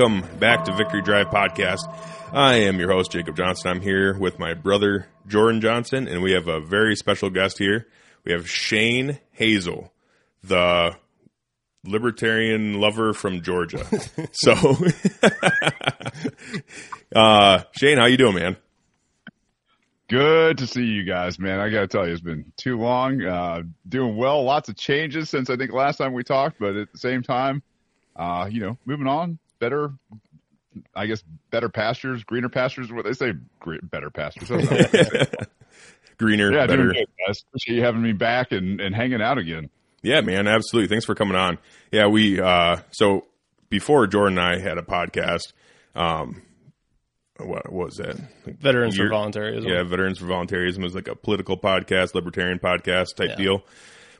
Welcome back to Victory Drive Podcast. I am your host, Jacob Johnson. I'm here with my brother, Jordan Johnson, and we have a very special guest here. We have Shane Hazel, the libertarian lover from Georgia. so, uh, Shane, how you doing, man? Good to see you guys, man. I got to tell you, it's been too long. Uh, doing well. Lots of changes since I think last time we talked, but at the same time, uh, you know, moving on. Better, I guess, better pastures, greener pastures. What they say, better pastures. greener, yeah, better. doing good, guys. Appreciate you having me back and, and hanging out again. Yeah, man, absolutely. Thanks for coming on. Yeah, we uh so before Jordan and I had a podcast, um what, what was that? Like Veterans year- for Voluntarism. Yeah, Veterans for Voluntarism was like a political podcast, libertarian podcast type Yeah. deal.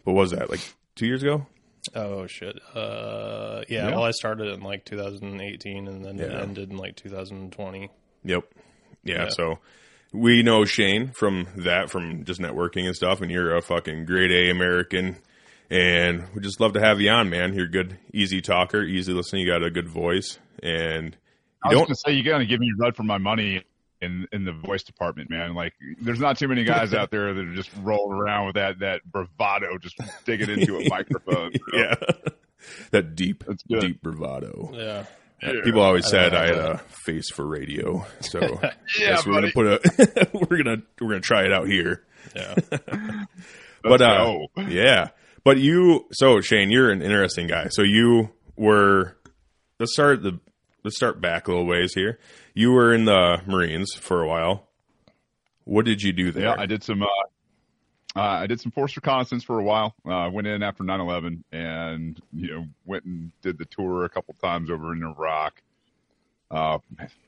What was that? Like two years ago? Oh shit. Uh, yeah, Yeah. Well, I started in like 2018, and then it Yeah. ended in like 2020. Yep. Yeah, Yeah. so we know Shane from that, from just networking and stuff, and you're a fucking grade A American. And we just love to have you on, man. You're a good, easy talker, easy listener. You got a good voice, and I you was don't. going to say you're going to give me a run for my money in in the voice department, man. Like, there's not too many guys out there that are just rolling around with that that bravado, just digging into a microphone. bro. yeah, that deep, That's deep bravado. Yeah. Yeah. People always I said I had know. a face for radio, so Yeah, guess we're gonna put a we're gonna we're gonna try it out here. Yeah. But uh, go. yeah, but you, so Shane, you're an interesting guy. So you were let's start the let's start back a little ways here. You were in the Marines for a while. What did you do there? Yeah, I did some. Uh, uh, I did some force reconnaissance for a while. Uh, went in after 9/11, and you know went and did the tour a couple times over in Iraq. Uh,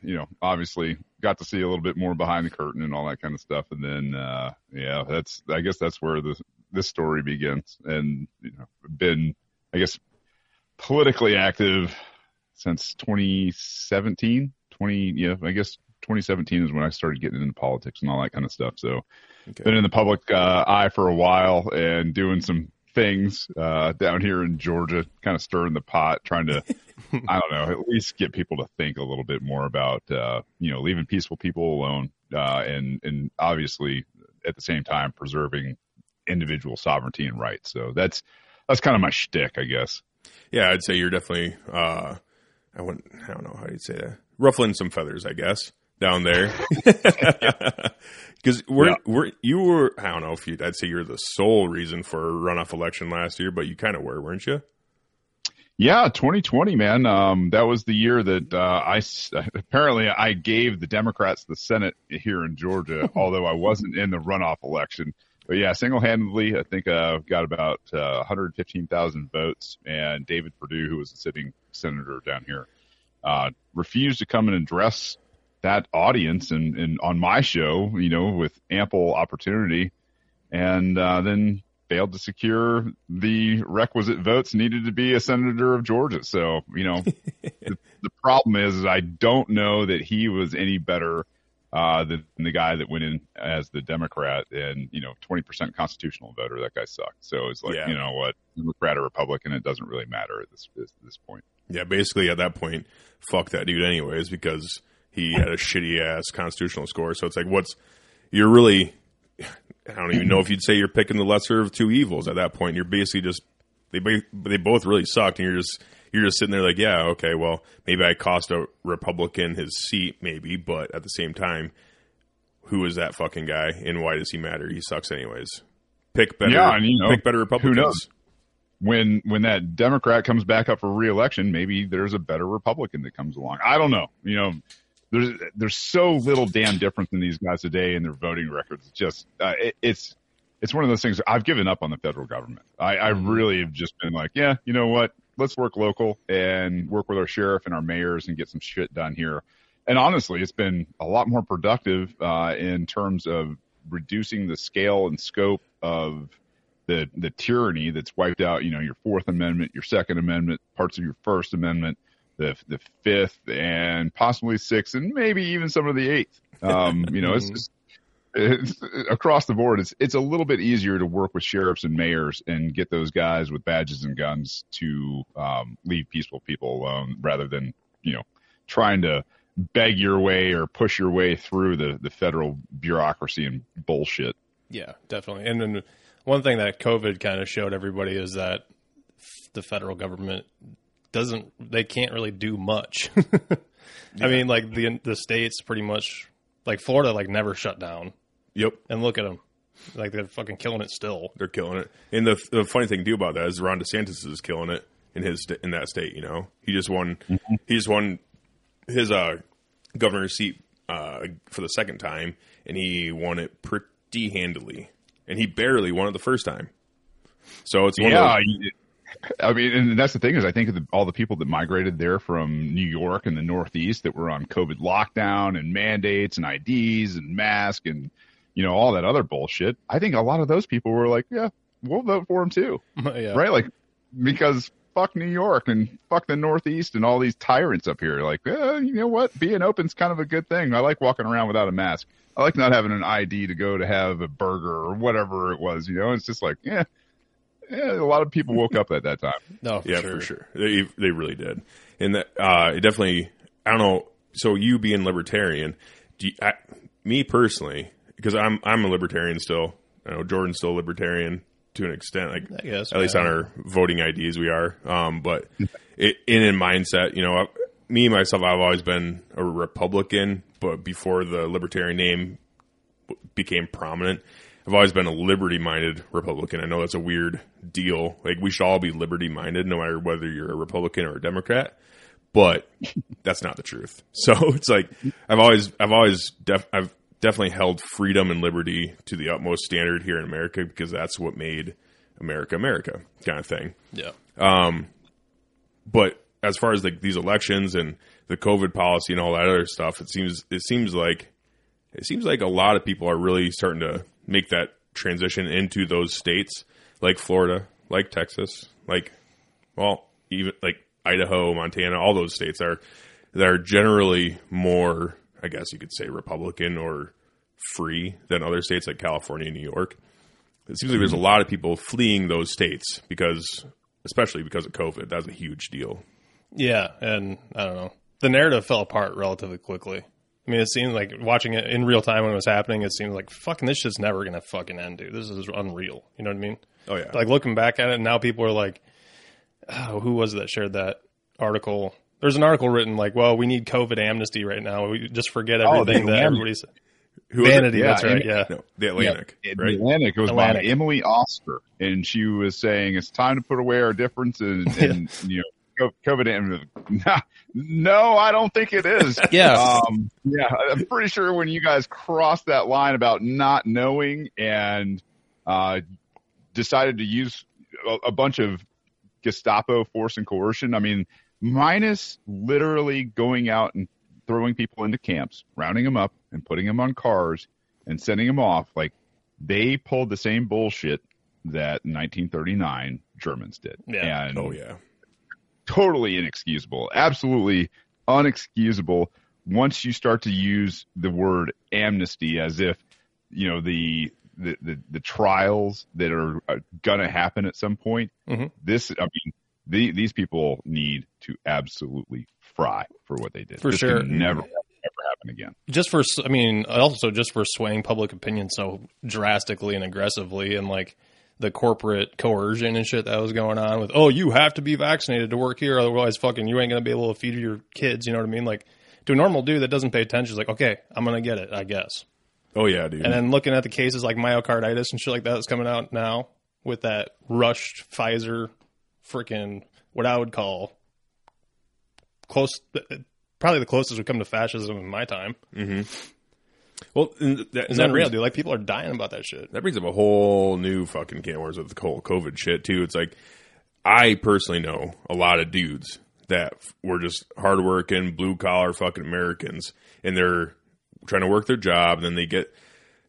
you know, obviously got to see a little bit more behind the curtain and all that kind of stuff. And then, uh, yeah, that's I guess that's where the this story begins. And you know, been I guess politically active since 2017. 20, yeah, I guess 2017 is when I started getting into politics and all that kind of stuff. So Okay. been in the public uh, eye for a while and doing some things uh, down here in Georgia, kind of stirring the pot, trying to, I don't know, at least get people to think a little bit more about, uh, you know, leaving peaceful people alone, uh, and and obviously at the same time preserving individual sovereignty and rights. So that's that's kind of my shtick, I guess. Yeah, I'd say you're definitely. uh I wouldn't. I don't know how you'd say that. Ruffling some feathers, I guess, down there. Because we're Yeah. we're you were. I don't know if you. I'd say you're the sole reason for a runoff election last year, but you kind of were, weren't you? Yeah, 2020, man. Um, that was the year that uh, I apparently I gave the Democrats the Senate here in Georgia, although I wasn't in the runoff election. But yeah, single-handedly, I think I uh, got about uh, 115,000 votes, and David Perdue, who was the sitting senator down here, uh, refused to come and address that audience and, and on my show, you know, with ample opportunity, and uh, then failed to secure the requisite votes needed to be a senator of Georgia. So, you know, the, the problem is, is I don't know that he was any better uh, than the guy that went in as the Democrat and, you know, 20% constitutional voter. That guy sucked. So it's like, Yeah. you know what, Democrat or Republican, it doesn't really matter at this, this, this point. Yeah, basically at that point, fuck that dude anyways because he had a shitty ass constitutional score. So it's like, what's you're really? I don't even know if you'd say you're picking the lesser of two evils at that point. You're basically just they they both really sucked, and you're just you're just sitting there like, yeah, okay, well, maybe I cost a Republican his seat, maybe, but at the same time, who is that fucking guy, and why does he matter? He sucks anyways. Pick better, Yeah, and, you know, pick better Republicans. knows? When when that Democrat comes back up for reelection, maybe there's a better Republican that comes along. I don't know. You know, there's there's so little damn difference in these guys today and their voting records. It's just uh, it, it's it's one of those things. I've given up on the federal government. I, I really have just been like, yeah, you know what? Let's work local and work with our sheriff and our mayors and get some shit done here. And honestly, it's been a lot more productive uh, in terms of reducing the scale and scope of the the tyranny that's wiped out. You know, your Fourth Amendment, your Second Amendment, parts of your First Amendment, the the Fifth, and possibly Sixth, and maybe even some of the Eighth. Um, you know, it's just it's, across the board. It's it's a little bit easier to work with sheriffs and mayors and get those guys with badges and guns to um, leave peaceful people alone rather than you know, trying to beg your way or push your way through the, the federal bureaucracy and bullshit. Yeah, definitely. And then one thing that COVID kind of showed everybody is that the federal government doesn't they can't really do much. I mean, like the the states pretty much like Florida like never shut down. Yep. And look at them. Like they're fucking killing it still. They're killing it. And the the funny thing too about that is Ron DeSantis is killing it in his in that state. You know, he just won. He just won his uh governor's seat uh for the second time, and he won it pretty handily. And he barely won it the first time. So it's one yeah, of those, I mean, and that's the thing is, I think the, all the people that migrated there from New York and the Northeast that were on COVID lockdown and mandates and IDs and mask and you know all that other bullshit. I think a lot of those people were like, yeah, we'll vote for him too, yeah. right? Like because fuck New York and fuck the Northeast and all these tyrants up here. Like, eh, you know what? Being open's kind of a good thing. I like walking around without a mask. I like not having an ID to go to have a burger or whatever it was. You know, it's just like, yeah, yeah. A lot of people woke up at that time. No, for yeah, sure. for sure. They they really did, and that uh, it definitely. I don't know. So you being libertarian, do you, I, me personally, because I'm I'm a libertarian still. I know Jordan's still a libertarian to an extent. Like I guess, at least on our voting IDs, we are. Um, but it, in in mindset, you know, I- me myself, I've always been a Republican, but before the libertarian name became prominent. I've always been a liberty minded Republican. I know that's a weird deal. Like we should all be liberty minded no matter whether you're a Republican or a Democrat. But that's not the truth. So it's like I've always I've always def, I've definitely held freedom and liberty to the utmost standard here in America because that's what made America America kind of thing. Yeah. Um, but as far as like these elections and the COVID policy and all that other stuff, it seems it seems like it seems like a lot of people are really starting to make that transition into those states like Florida, like Texas, like well, even like Idaho, Montana, all those states are that are generally more, I guess you could say, Republican or free than other states like California and New York. It seems like there's a mm-hmm. lot of people fleeing those states because, especially because of COVID, that's a huge deal. Yeah, and I don't know. The narrative fell apart relatively quickly. I mean, it seemed like watching it in real time when it was happening. It seemed like fucking this shit's never gonna fucking end, dude. This is unreal. You know what I mean? Oh yeah, Like looking back at it now, people are like, "Oh, who was it that shared that article?" There's an article written like, "Well, we need COVID amnesty right now. We just forget Oh, everything that Atlantic. everybody's Who was vanity." Yeah, that's right. and- Yeah, No, the Atlantic, Yeah, right? The Atlantic. It was Atlantic. by Emily Oster, and she was saying it's time to put away our differences and, you know. COVID and no, I don't think it is. Yeah. um, yeah. I'm pretty sure when you guys crossed that line about not knowing and uh, decided to use a, a bunch of Gestapo force and coercion. I mean, minus literally going out and throwing people into camps, rounding them up and putting them on cars and sending them off. Like they pulled the same bullshit that 1939 Germans did. Yeah. And Oh yeah, totally inexcusable, absolutely unexcusable. Once you start to use the word amnesty as if you know the the the, the trials that are uh, gonna happen at some point, Mhm. this I mean the, these people need to absolutely fry for what they did. For This sure. can never ever happen again. just for I mean, also just for swaying public opinion so drastically and aggressively, and like the corporate coercion and shit that was going on with, oh, you have to be vaccinated to work here, otherwise, fucking, you ain't gonna be able to feed your kids. You know what I mean? Like to a normal dude that doesn't pay attention, is like, okay, I'm gonna get it, I guess. oh yeah, dude. And then looking at the cases like myocarditis and shit like that that's coming out now with that rushed Pfizer, freaking what I would call close, probably the closest we come to fascism in my time. Mm-hmm. well, and that, Is and that real, dude? Like people are dying about that shit. That brings up a whole new fucking can of worms with the whole COVID shit too. It's like I personally know a lot of dudes that were just hardworking, blue collar fucking Americans, and they're trying to work their job. And then they get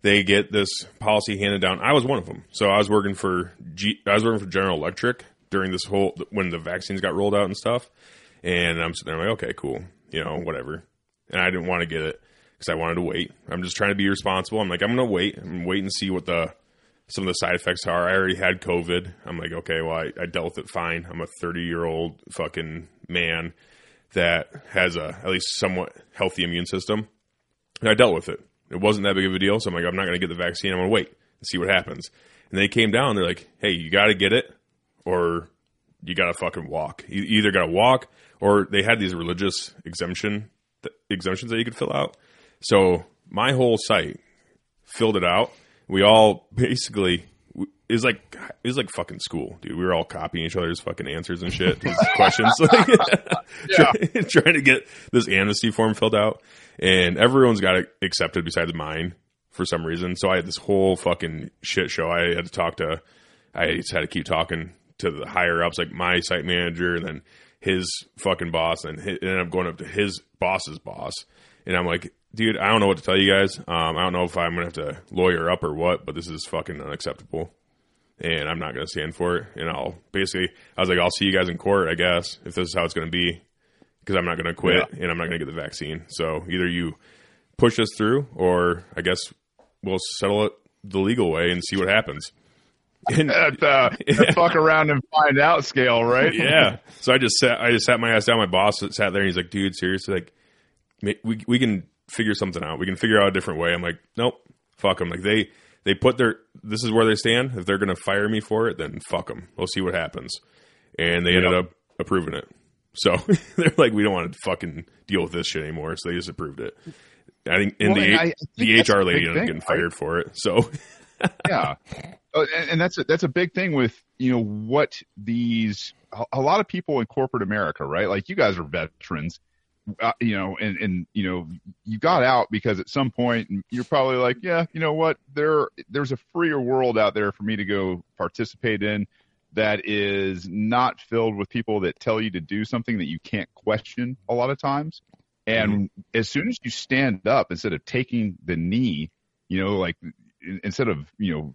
they get this policy handed down. I was one of them. So I was working for G, I was working for General Electric during this whole when the vaccines got rolled out and stuff. And I'm sitting there like, okay, cool, you know, whatever. And I didn't want to get it because I wanted to wait. I'm just trying to be responsible. I'm like, I'm gonna wait. I'm wait and see what the some of the side effects are. I already had COVID. I'm like, okay, well, I, I dealt with it fine. I'm a 30 year old fucking man that has a at least somewhat healthy immune system, and I dealt with it. It wasn't that big of a deal, so I'm like, I'm not going to get the vaccine. I'm going to wait and see what happens. And they came down. They're like, Hey, you got to get it, or you got to fucking walk. You either got to walk, or they had these religious exemption th- exemptions that you could fill out. So my whole site filled it out. We all basically it was like it was like fucking school, dude. We were all copying each other's fucking answers and shit, his questions, like, trying, trying to get this amnesty form filled out, and everyone's got it accepted besides mine for some reason. So I had this whole fucking shit show. I had to talk to, I just had to keep talking to the higher ups, like my site manager, and then his fucking boss, and and then I'm going up to his boss's boss, and I'm like, dude, I don't know what to tell you guys. Um, I don't know if I'm gonna have to lawyer up or what, but this is fucking unacceptable, and I'm not gonna stand for it. And I'll basically, I was like, I'll see you guys in court, I guess, if this is how it's gonna be, because I'm not gonna quit and I'm not gonna get the vaccine. So either you push us through, or I guess we'll settle it the legal way and see what happens. And At uh, the fuck around and find out scale, right? yeah. So I just sat, I just sat my ass down. My boss sat there and he's like, dude, seriously, like, we, we can figure something out. We can figure out a different way. I'm like, nope, fuck them. Like they, they put their, this is where they stand. If they're going to fire me for it, then fuck them. We'll see what happens. And they ended up approving it. So they're like, we don't want to fucking deal with this shit anymore. So they just approved it. I think, and Well, the, and I- I think the HR lady ended up getting right? fired for it. So yeah, Oh, and, and that's a, that's a big thing with you know what these a, lot of people in corporate America, right? Like you guys are veterans, uh, you know, and and you know you got out because at some point you're probably like, yeah, you know what, there there's a freer world out there for me to go participate in that is not filled with people that tell you to do something that you can't question a lot of times. And as soon as you stand up, instead of taking the knee, you know, like instead of you know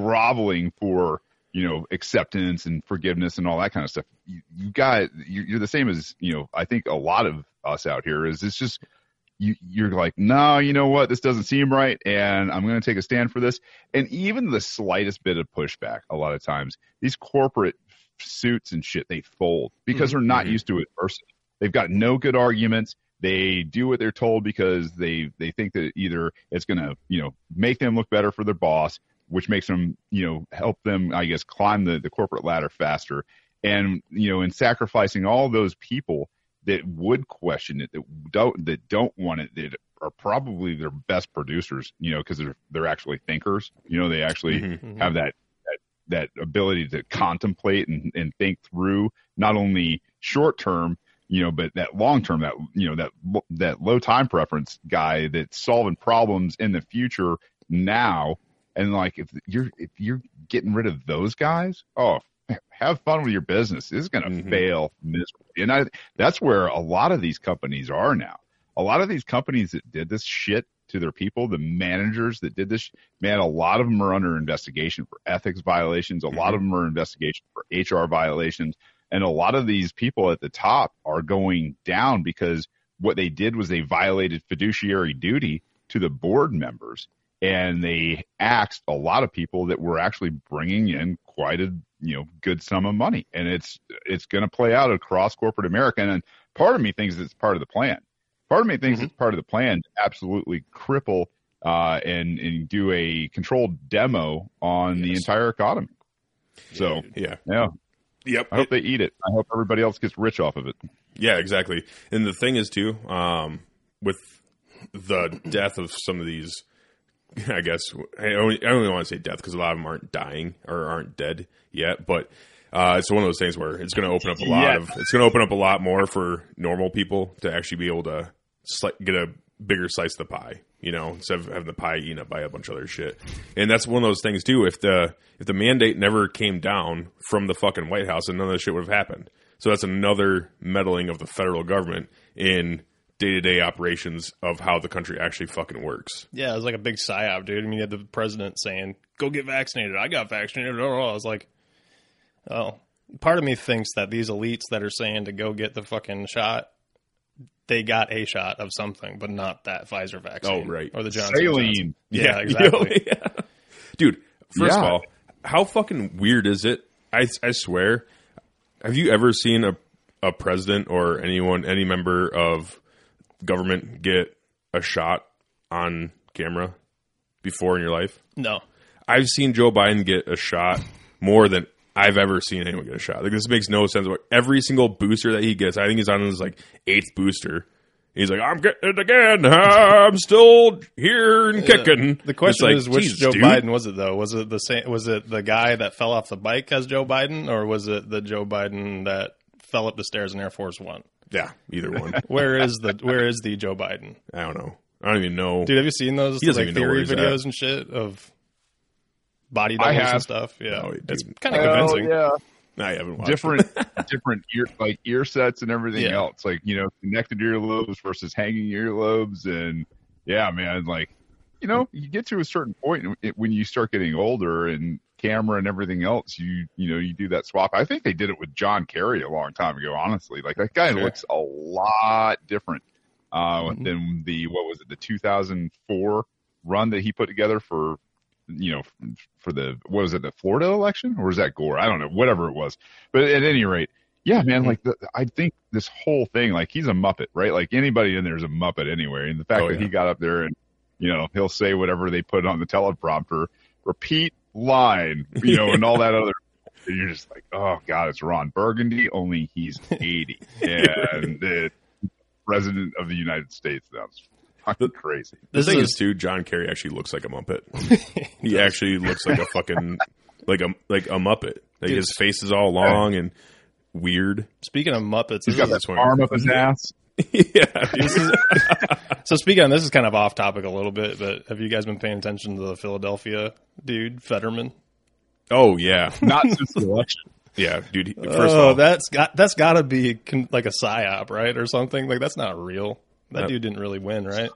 groveling for you know acceptance and forgiveness and all that kind of stuff. You, you got you- you're the same as you know i think a lot of us out here is it's just you you're like no you know what? This doesn't seem right and i'm going to take a stand for this. And even the slightest bit of pushback a lot of times these corporate suits and shit they fold because they're not Mhm. used to adversity they've got no good arguments. They do what they're told because they they think that either it's going to you know make them look better for their boss which makes them you know help them i guess climb the, the corporate ladder faster. And you know in sacrificing all those people that would question it that don't that don't want it that are probably their best producers you know because they're they're actually thinkers. You know they actually Mhm. have that that that ability to contemplate and, and think through not only short term you know but that long term that you know that that low time preference guy that's solving problems in the future now and like if you're if you're getting rid of those guys oh have fun with your business this is going to Mhm. fail miserably and i that's where a lot of these companies are now a lot of these companies that did this shit to their people, the managers that did this, man, a lot of them are under investigation for ethics violations. A lot of them are investigation for HR violations. And a lot of these people at the top are going down because what they did was they violated fiduciary duty to the board members and they axed a lot of people that were actually bringing in quite a you know good sum of money and it's it's going to play out across corporate america and part of me thinks it's part of the plan part of me thinks it's part of the plan to absolutely cripple uh, and and do a controlled demo on the entire economy. So yeah. yeah, Yep. I hope they eat it. I hope everybody else gets rich off of it. Yeah, exactly. And the thing is too, um, with the death of some of these, I guess I only, I only want to say death because a lot of them aren't dying or aren't dead yet. But uh, it's one of those things where it's going to open up a lot Yet. of, it's going to open up a lot more for normal people to actually be able to sli- get a bigger slice of the pie. You know, instead of having the pie eaten up by a bunch of other shit. And that's one of those things too. If the if the mandate never came down from the fucking White House, then none of this shit would have happened. So that's another meddling of the federal government in day to day operations of how the country actually fucking works. Yeah, it was like a big psyop, dude. I mean, you had the president saying, "Go get vaccinated." I got vaccinated. Oh, I was like, oh. Part of me thinks that these elites that are saying to go get the fucking shot, they got a shot of something, but not that Pfizer vaccine. Oh, right. Or the Johnson Saline. Johnson. Yeah, you know, exactly. yeah. Dude, first of all, how fucking weird is it? I I swear, have you ever seen a a president or anyone, any member of government get a shot on camera before in your life? No. I've seen Joe Biden get a shot more than I've ever seen anyone get a shot. Like this makes no sense. Every single booster that he gets, I think he's on his like eighth booster. He's like, I'm getting it again. I'm still here and kicking. The question like, is, which Joe dude. Biden was it though? Was it the same? Was it the guy that fell off the bike as Joe Biden, or was it the Joe Biden that fell up the stairs in Air Force One? Yeah, either one. Where is the Where is the Joe Biden? I don't know. I don't even know. Dude, have you seen those He like even theory he's at. videos and shit of body I doubles and stuff? Yeah, dude. it's kind of Hell convincing. yeah. I haven't watched. different different ear like ear sets and everything Yeah. else like you know connected earlobes versus hanging earlobes and yeah man like you know you get to a certain point point when you start getting older and camera and everything else you you know you do that swap i think they did it with john kerry a long time ago honestly like that guy Sure. looks a lot different uh Mhm. than the what was it the 2004 run that he put together for you know, for the what was it, the Florida election, or was that Gore? I don't know, whatever it was. But at any rate, yeah, man, Mm-hmm. like the, I think this whole thing, like he's a muppet, right? Like anybody in there is a muppet anyway. And the fact Oh, that yeah. he got up there and you know he'll say whatever they put on the teleprompter, repeat line, you know, and all that other. And you're just like, oh god, it's Ron Burgundy, only he's 80 and the president of the United States. That's fucking crazy. The This thing is is, too, John Kerry actually looks like a muppet. he actually looks like a fucking like a like a muppet. Like Dude. his face is all long and weird. Speaking of Muppets, he's got is- that this arm up his ass. yeah, dude. so speaking of this is kind of off topic a little bit, but have you guys been paying attention to the Philadelphia dude Fetterman? Oh yeah, Not since the election. yeah, dude. First oh, of all, that's got that's got to be con- like a psyop, right, or something? Like that's not real. That dude didn't really win, right?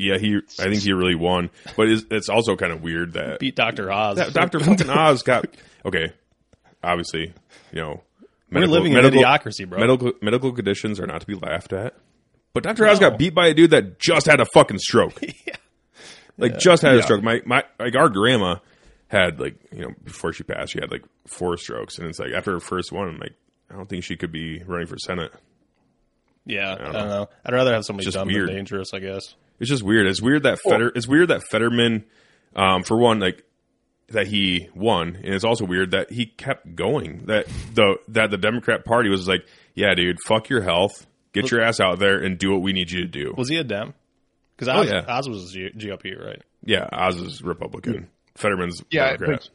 yeah, he. I think he really won, but it's, it's also kind of weird that Beat Doctor Oz. Doctor Oz got okay. Obviously, you know, We're living in idiocracy, bro. Medical medical conditions are not to be laughed at. But Doctor Oz got beat by a dude that just had a fucking stroke. yeah. Like just had a stroke. My my like our grandma had like you know before she passed, she had like four strokes, and it's like after her first one, I'm like, I don't think she could be running for senate. yeah, I don't don't, know. I'd rather have somebody Just dumb weird. than dangerous, I guess. It's just weird. It's weird that Fetter. It's weird that Fetterman, um, for one, like that he won, and it's also weird that he kept going. That the that the Democrat Party was like, yeah, dude, fuck your health, get your ass out there and do what we need you to do. Was he a Dem? Because Oz, Oh, yeah. Oz was G- GOP, right? Yeah, Oz is Republican. Fetterman's Yeah, Democrat.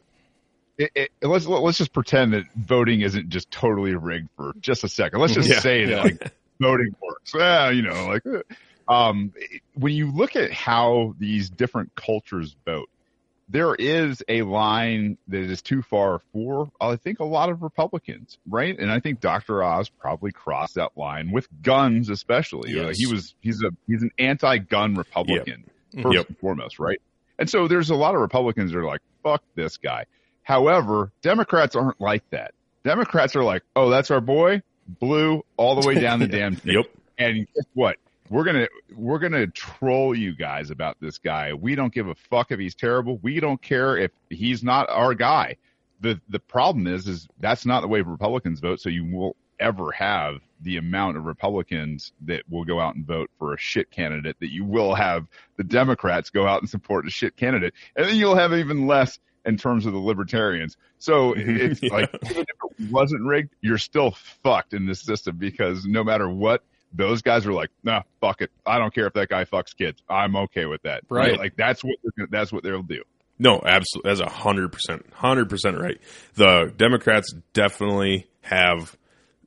It, it, let's let's just pretend that voting isn't just totally rigged for just a second. Let's just Yeah. say that like voting works. Yeah, you know, like uh, um, when you look at how these different cultures vote, there is a line that is too far for I think a lot of Republicans, right? And I think Dr. Oz probably crossed that line with guns, especially. Uh, yes. Like, he was he's a he's an anti-gun Republican first Yep. and foremost, right? And so there's a lot of Republicans that are like, fuck this guy. However, Democrats aren't like that. Democrats are like, oh, that's our boy, blue, all the way down the damn thing. Yep. And guess what? We're gonna we're gonna troll you guys about this guy. We don't give a fuck if he's terrible. We don't care if he's not our guy. The the problem is is that's not the way Republicans vote, so you will ever have the amount of Republicans that will go out and vote for a shit candidate that you will have the Democrats go out and support a shit candidate. And then you'll have even less in terms of the libertarians. So it's Yeah. like if it wasn't rigged, you're still fucked in this system because no matter what, those guys are like, nah, fuck it. I don't care if that guy fucks kids. I'm okay with that. Right. Like that's what they're gonna, that's what they'll do. No, absolutely. That's a hundred percent, hundred percent right. The Democrats definitely have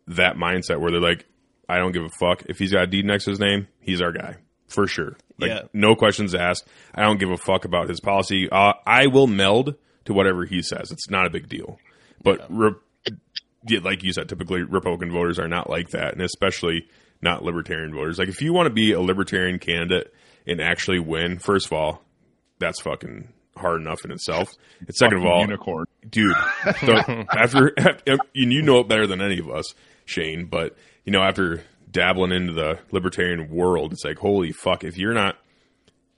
that mindset where they're like, I don't give a fuck if he's got a D next to his name. He's our guy for sure. Like, Yeah. no questions asked. I don't give a fuck about his policy. Uh, I will meld to whatever he says. It's not a big deal. But re- yeah, like you said, typically Republican voters are not like that, and especially not libertarian voters. Like if you want to be a libertarian candidate and actually win, first of all, that's fucking hard enough in itself. And second of all, unicorn. dude, the, after, and you know it better than any of us, Shane, but you know after dabbling into the libertarian world, it's like holy fuck, if you're not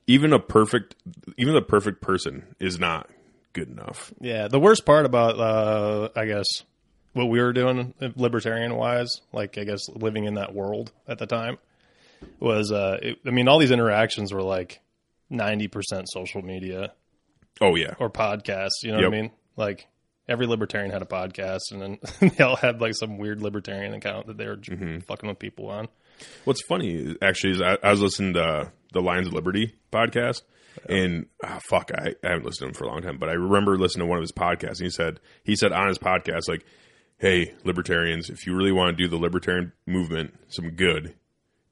even a perfect, even the perfect person is not good enough. Yeah, the worst part about, uh, I guess, what we were doing libertarian wise, like I guess living in that world at the time was, uh, it, I mean, all these interactions were like 90% social media Oh yeah. or podcasts. You know Yep. what I mean? Like every libertarian had a podcast, and then they all had like some weird libertarian account that they were Mm-hmm. fucking with people on. What's funny actually is I, I was listening to uh, the Lions of Liberty podcast, and ah, fuck, I, I haven't listened to him for a long time, but I remember listening to one of his podcasts, and he said he said on his podcast like, "Hey, libertarians, if you really want to do the libertarian movement some good."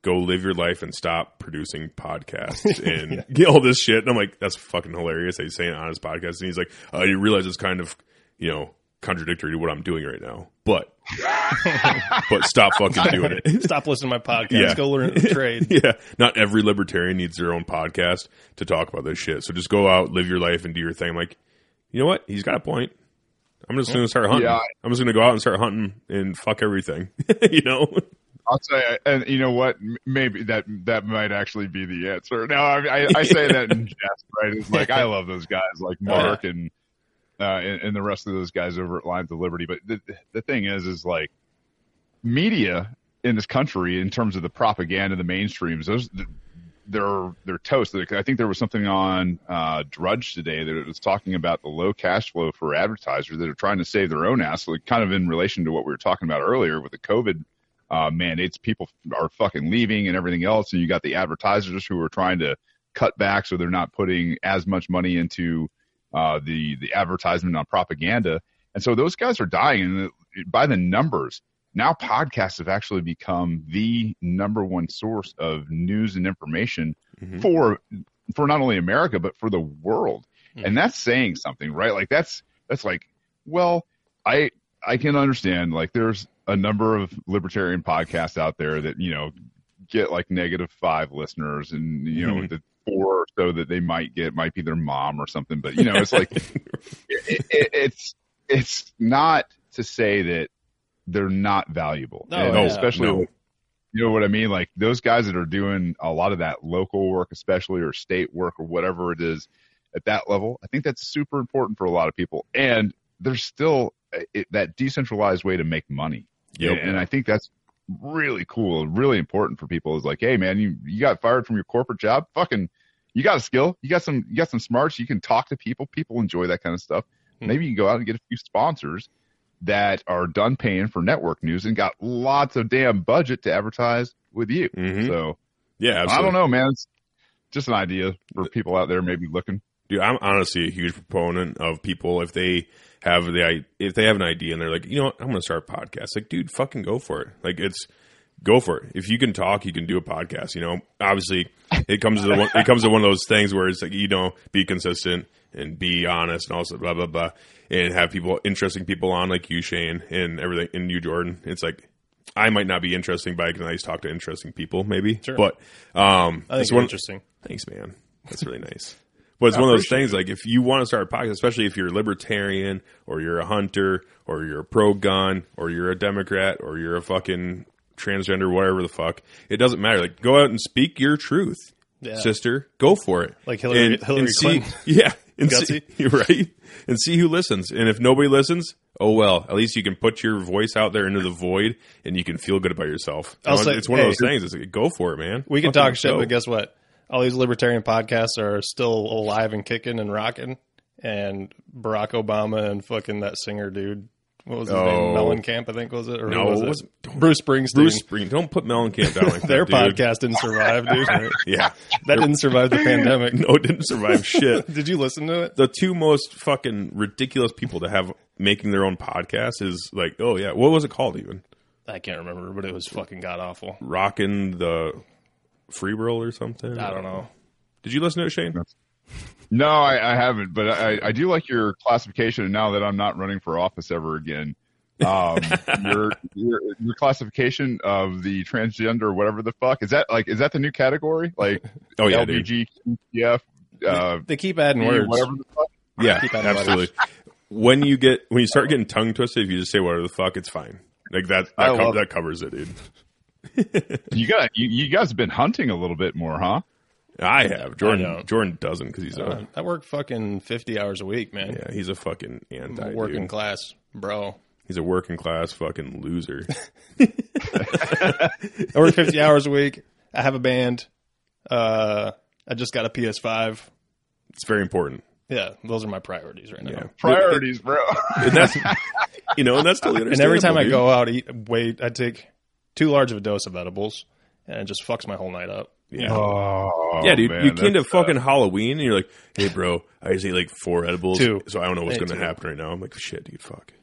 Go live your life and stop producing podcasts and get all this shit. And I'm like, that's fucking hilarious. He's saying it on his podcast, and he's like, uh, you realize it's kind of, you know, contradictory to what I'm doing right now, but, but stop fucking doing it. Stop listening to my podcast. Yeah. Go learn the trade. yeah, not every libertarian needs their own podcast to talk about this shit. So just go out, live your life, and do your thing. I'm like, you know what? He's got a point. I'm just going to start hunting. Yeah. I'm just going to go out and start hunting and fuck everything. you know? I'll say, and you know what? Maybe that that might actually be the answer. No, I, I, I say that in jest, right? It's like I love those guys, like Mark and, uh, and and the rest of those guys over at Lions of Liberty. But the the thing is, is like media in this country, in terms of the propaganda, the mainstreams, those they're they're toast. I think there was something on uh, Drudge today that was talking about the low cash flow for advertisers that are trying to save their own ass. Like kind of in relation to what we were talking about earlier with the COVID uh, mandates, people are fucking leaving and everything else, and you got the advertisers who are trying to cut back so they're not putting as much money into uh, the the advertisement on propaganda, and so those guys are dying. By the numbers, now podcasts have actually become the number one source of news and information Mhm. for for not only America but for the world, and that's saying something, right? Like that's that's like, well, I I can understand like there's a number of libertarian podcasts out there that you know get like negative five listeners, and you know Mhm. the four or so that they might get might be their mom or something, but you know it's like it, it, it's it's not to say that they're not valuable, No, And yeah. especially No. you know what I mean? Like those guys that are doing a lot of that local work, especially or state work or whatever it is at that level, I think that's super important for a lot of people. And there's still uh, it, that decentralized way to make money. Yep. And I think that's really cool and really important for people is like, hey man, you, you got fired from your corporate job. Fucking, you got a skill. You got some, you got some smarts. You can talk to people. People enjoy that kind of stuff. Hmm. Maybe you can go out and get a few sponsors that are done paying for network news and got lots of damn budget to advertise with you. Mhm. So Yeah, absolutely. I don't know, man. It's just an idea for people out there maybe looking. Dude, I'm honestly a huge proponent of people if they have the if they have an idea and they're like, you know what, I'm going to start a podcast. Like, dude, fucking go for it. Like, it's go for it. If you can talk, you can do a podcast. You know, obviously, it comes to the one, it comes to one of those things where it's like you know, be consistent and be honest and also blah blah blah, and have people interesting people on like you, Shane, and everything, and you, Jordan. It's like. I might not be interesting, but I can at least talk to interesting people, maybe. Sure. But um, I think it's one, interesting. Thanks, man. That's really nice. But it's one of those things like if you want to start a podcast, especially if you're a libertarian or you're a hunter or you're a pro gun or you're a Democrat or you're a fucking transgender, whatever the fuck, it doesn't matter. Like go out and speak your truth, Yeah. sister. Go for it. Like Hillary- Hillary see, Clinton. Yeah. And see, Gutsy. right. And see who listens. And if nobody listens, oh well. At least you can put your voice out there into the void and you can feel good about yourself. I'll say- it's one hey, of those things. It's like, go for it, man. We can Fucking talk shit, go. but guess what? All these libertarian podcasts are still alive and kicking and rocking. And Barack Obama and fucking that singer dude, what was his Oh. name? Mellencamp, I think was it? Or No, was it it? wasn't- Bruce Springsteen. Bruce Spring. Don't put Mellencamp down like Their that, dude. podcast didn't survive, dude. Yeah. that didn't survive the pandemic. No, it didn't survive shit. Did you listen to it? The two most fucking ridiculous people to have making their own podcast is like, oh yeah, what was it called even? I can't remember, but it was fucking god awful. Rocking the Free World or something? I don't know. Did you listen to it, Shane? No, I, I haven't, but I, I do like your classification. And now that I'm not running for office ever again, um, your, your your classification of the transgender, whatever the fuck, is that like is that the new category? Like Oh yeah, dude. LBGTF, uh, They keep adding words. whatever the fuck. Yeah, Keep absolutely. when you get when you start getting tongue twisted, if you just say whatever the fuck, it's fine. Like that I that, co- love- that covers it, dude. You got you, you guys have been hunting a little bit more, huh? I have Jordan. don't. Jordan doesn't because he's a Uh, I work fucking 50 hours a week, man. yeah he's a fucking anti I'm a working dude. class, bro. He's a working class fucking loser. I work 50 hours a week. I have a band. Uh, I just got a PS5. It's very important. Yeah, those are my priorities right now. Yeah. Priorities, bro. And that's you know, and that's totally And every time I go out, eat, wait, I take too large of a dose of edibles, and it just fucks my whole night up. Dude. Yeah. Oh, yeah, dude. man, you came to that's, fucking Halloween and you're like, "Hey, bro, I just ate like four edibles, Two. so I don't know what's Hey, going to happen right now." I'm like, "Shit, dude, fuck."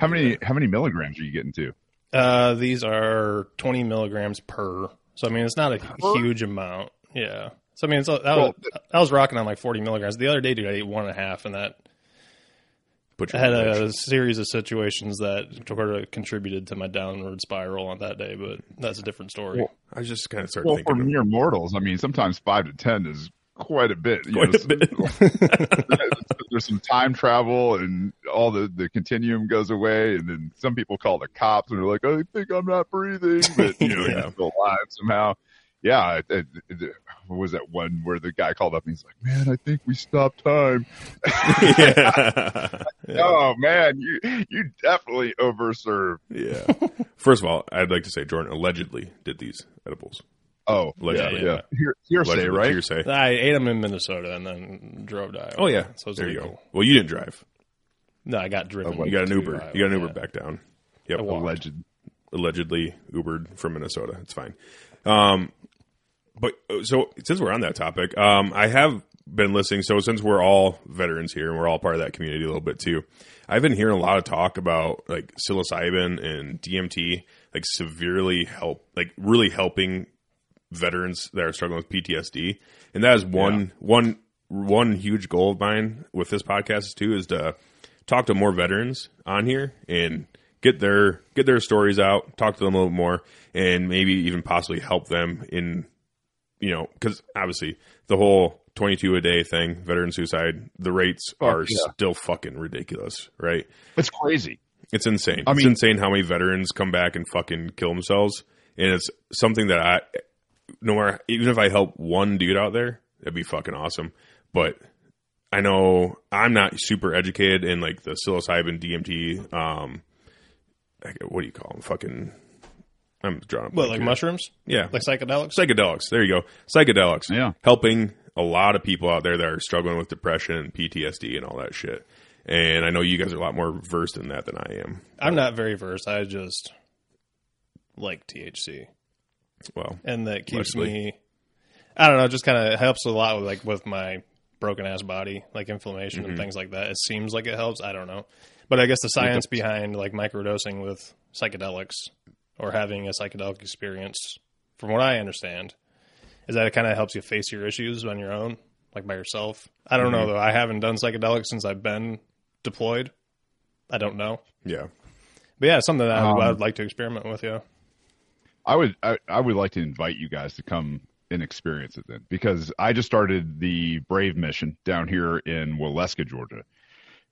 How many how many milligrams are you getting to? Uh, these are 20 milligrams per. So I mean, it's not a huge amount. Yeah. So I mean, it's, that was, Well, I was rocking on like 40 milligrams. The other day, dude, I ate one and a half, and that Put I had bitch. a series of situations that sort of contributed to my downward spiral on that day, but that's a different story. Well, I just kind of started Well, for thinking. of- mere mortals, I mean, sometimes five to ten is quite a bit. You Quite know, a bit. There's some time travel, and all the the continuum goes away, and then some people call the cops, and they're like, "I think I'm not breathing," but you know, Yeah. you're still alive somehow. Yeah, it, it, it, what was that one where the guy called up and he's like, "Man, I think we stopped time." yeah. Oh man, you you definitely overserved. yeah. First of all, I'd like to say Jordan allegedly did these edibles. Oh, Allegedly. yeah, yeah. Hear, hearsay, Allegedly, right? Hearsay. I ate them in Minnesota and then drove to Iowa. Oh yeah. so it's there you legal. go. Well, you didn't drive. No, I got driven. You got an Uber. Iowa, You got an Uber yeah. back down. Yep. Alleged. allegedly Ubered from Minnesota. It's fine. Um, but uh, so since we're on that topic, um, I have been listening. So since we're all veterans here and we're all part of that community a little bit too, I've been hearing a lot of talk about like psilocybin and DMT, like severely help, like really helping veterans that are struggling with PTSD. And that is one one one huge goal of mine with this podcast too is to talk to more veterans on here and get their get their stories out, talk to them a little more, and maybe even possibly help them in you know because obviously the whole 22 a day thing, veteran suicide, the rates are yeah. still fucking ridiculous, right? It's crazy. It's insane. I it's insane how many veterans come back and fucking kill themselves, and it's something that I, no matter even if I help one dude out there, that'd be fucking awesome. But I know I'm not super educated in like the psilocybin, DMT, um, what do you call them? Fucking, I'm drawing. a What, like here. mushrooms? Yeah, Like psychedelics? psychedelics. There you go, psychedelics. Yeah. helping a lot of people out there that are struggling with depression, and PTSD, and all that shit. And I know you guys are a lot more versed in that than I am. I'm not very versed. I just like THC, Well, and that keeps Mostly. me. I don't know. Just kind of helps a lot with like with my broken ass body, like inflammation Mm-hmm. and things like that. It seems like it helps. I don't know, but I guess the science behind like microdosing with psychedelics or having a psychedelic experience, from what I understand, is that it kind of helps you face your issues on your own, like by yourself. I don't Mm-hmm. know though. I haven't done psychedelics since I've been deployed. I don't know. yeah. But yeah, something that I would, Um, I'd like to experiment with. Yeah, I would I, I would like to invite you guys to come and experience it then because I just started the Brave mission down here in Waleska, Georgia.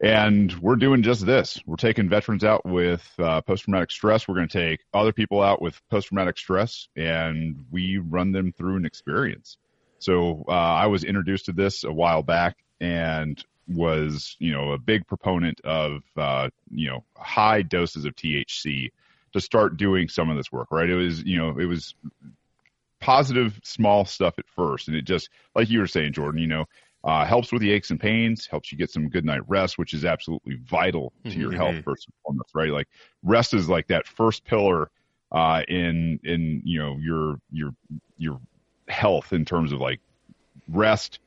And we're doing just this. We're taking veterans out with uh, post traumatic stress. We're going to take other people out with post traumatic stress and we run them through an experience. So uh, I was introduced to this a while back and was, you know, a big proponent of, uh, you know, high doses of THC to start doing some of this work, right? It was, you know, it was positive small stuff at first. And it just, like you were saying, Jordan, you know, uh, helps with the aches and pains, helps you get some good night rest, which is absolutely vital to your health first and foremost, right? Like rest is like that first pillar, uh, in, in, you know, your, your, your health in terms of like rest,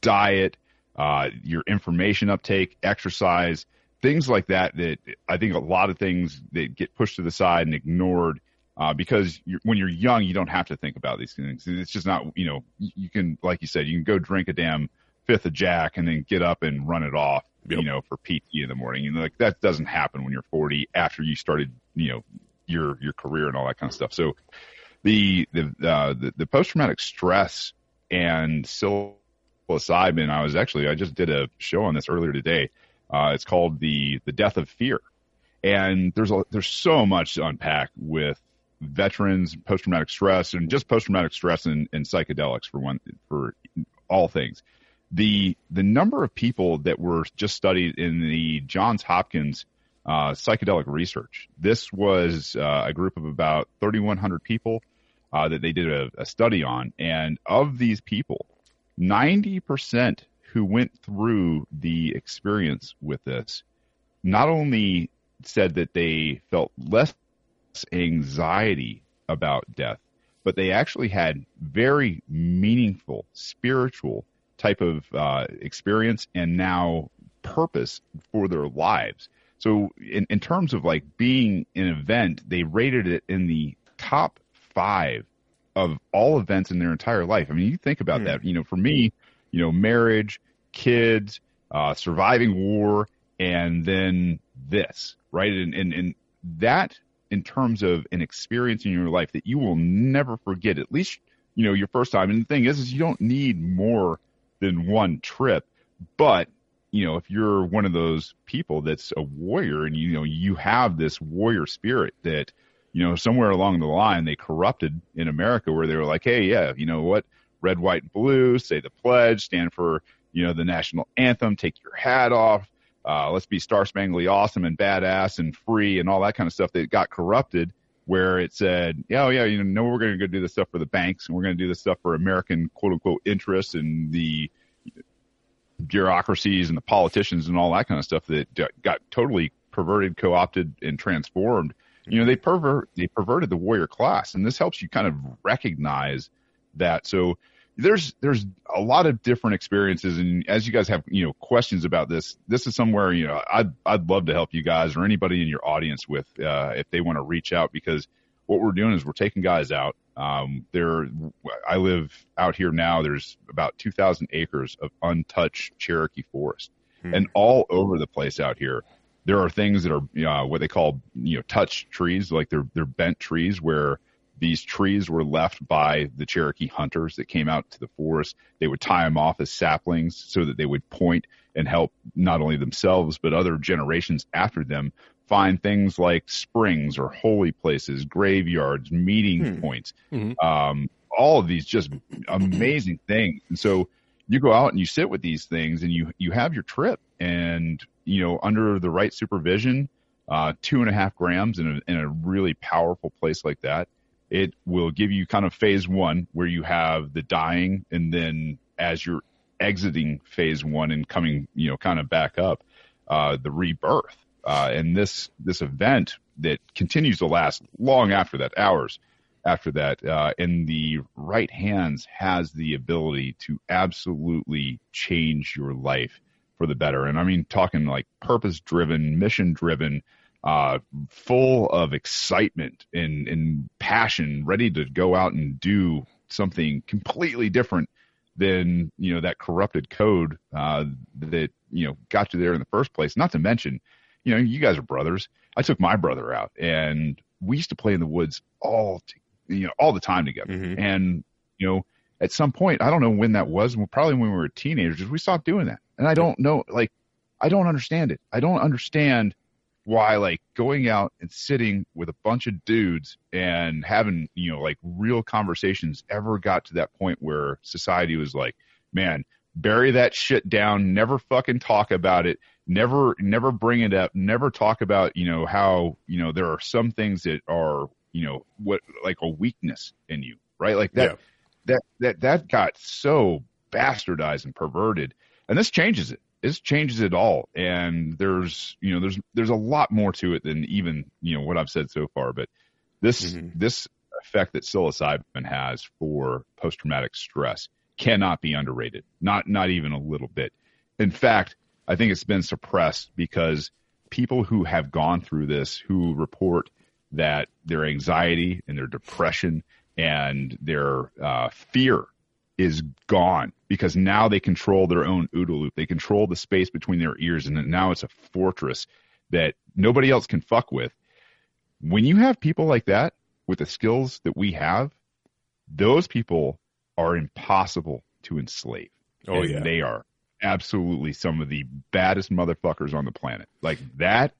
diet, uh, your information uptake, exercise, things like that. That I think a lot of things that get pushed to the side and ignored uh, because you're, when you're young, you don't have to think about these things. It's just not, you know, you can, like you said, you can go drink a damn fifth of Jack and then get up and run it off, Yep. you know, for PT in the morning. And like that doesn't happen when you're 40 after you started, you know, your your career and all that kind of stuff. So the the uh, the, the post traumatic stress and psilocybin. I was actually I just did a show on this earlier today. Uh, it's called the the death of fear, and there's a, there's so much to unpack with veterans, post traumatic stress, and just post traumatic stress and, and psychedelics for one for all things. The the number of people that were just studied in the Johns Hopkins uh, psychedelic research. This was uh, a group of about 3,100 people uh, that they did a, a study on, and of these people, 90% who went through the experience with this not only said that they felt less anxiety about death, but they actually had very meaningful spiritual type of uh, experience and now purpose for their lives. So in, in terms of like being an event, they rated it in the top five of all events in their entire life. I mean, you think about mm. that. You know, for me, you know, marriage, kids, uh, surviving war, and then this, right? And, and and that in terms of an experience in your life that you will never forget. At least you know your first time. And the thing is, is you don't need more than one trip, but you know, if you're one of those people that's a warrior and you know you have this warrior spirit that you know somewhere along the line they corrupted in America where they were like, hey, yeah, you know what, red, white, and blue, say the pledge, stand for you know the national anthem, take your hat off, uh, let's be star spangled awesome and badass and free and all that kind of stuff that got corrupted where it said, yeah, oh, yeah, you know, we're going to go do this stuff for the banks and we're going to do this stuff for American quote unquote interests and the bureaucracies and the politicians and all that kind of stuff that got totally perverted, co-opted, and transformed. You know, they pervert they perverted the warrior class, and this helps you kind of recognize that. So there's there's a lot of different experiences, and as you guys have you know questions about this, this is somewhere you know I'd I'd love to help you guys or anybody in your audience with uh, if they want to reach out because what we're doing is we're taking guys out um, there, I live out here now. There's about 2,000 acres of untouched Cherokee forest, hmm. and all over the place out here, there are things that are you know, what they call you know touched trees, like they're they're bent trees where these trees were left by the Cherokee hunters that came out to the forest. They would tie them off as saplings so that they would point and help not only themselves but other generations after them find things like springs or holy places, graveyards, meeting hmm. points, mm-hmm. um, all of these just amazing things. And so you go out and you sit with these things and you, you have your trip and, you know, under the right supervision, uh, two and a half grams in a, in a really powerful place like that, it will give you kind of phase one where you have the dying and then as you're exiting phase one and coming, you know, kind of back up, uh, the rebirth uh, and this this event that continues to last long after that, hours after that, uh, in the right hands has the ability to absolutely change your life for the better. And I mean, talking like purpose driven, mission driven, uh, full of excitement and, and passion, ready to go out and do something completely different than you know that corrupted code uh, that you know got you there in the first place. Not to mention you know, you guys are brothers. I took my brother out and we used to play in the woods all, to, you know, all the time together. Mm-hmm. And, you know, at some point, I don't know when that was, probably when we were teenagers, we stopped doing that. And I don't know, like, I don't understand it. I don't understand why, like, going out and sitting with a bunch of dudes and having, you know, like real conversations ever got to that point where society was like, man, bury that shit down, never fucking talk about it. Never never bring it up. Never talk about you know how you know there are some things that are you know what like a weakness in you right? Like that yeah. that that that got so bastardized and perverted and this changes it this changes it all. And there's you know there's there's a lot more to it than even you know what i've said so far. But this mm-hmm. this effect that psilocybin has for post traumatic stress cannot be underrated. Not not even a little bit. In fact I think it's been suppressed because people who have gone through this who report that their anxiety and their depression and their uh, fear is gone because now they control their own OODA loop. They control the space between their ears, and now it's a fortress that nobody else can fuck with. When you have people like that with the skills that we have, those people are impossible to enslave. Oh yeah, they are absolutely some of the baddest motherfuckers on the planet. Like that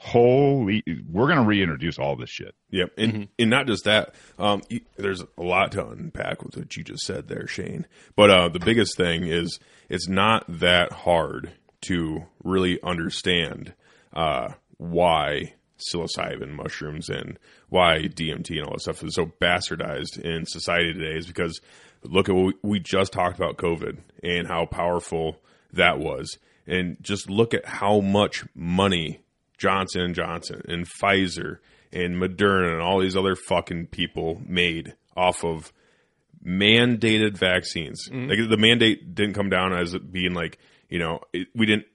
holy we're going to reintroduce all this shit yep and, mm-hmm. and not just that um, there's a lot to unpack with what you just said there shane but uh, the biggest thing is it's not that hard to really understand uh, why psilocybin mushrooms and why DMT and all that stuff is so bastardized in society today is because look at what we just talked about COVID and how powerful that was. And just look at how much money Johnson and Johnson and Pfizer and Moderna and all these other fucking people made off of mandated vaccines. Mm-hmm. Like the mandate didn't come down as it being like, you know, it, we didn't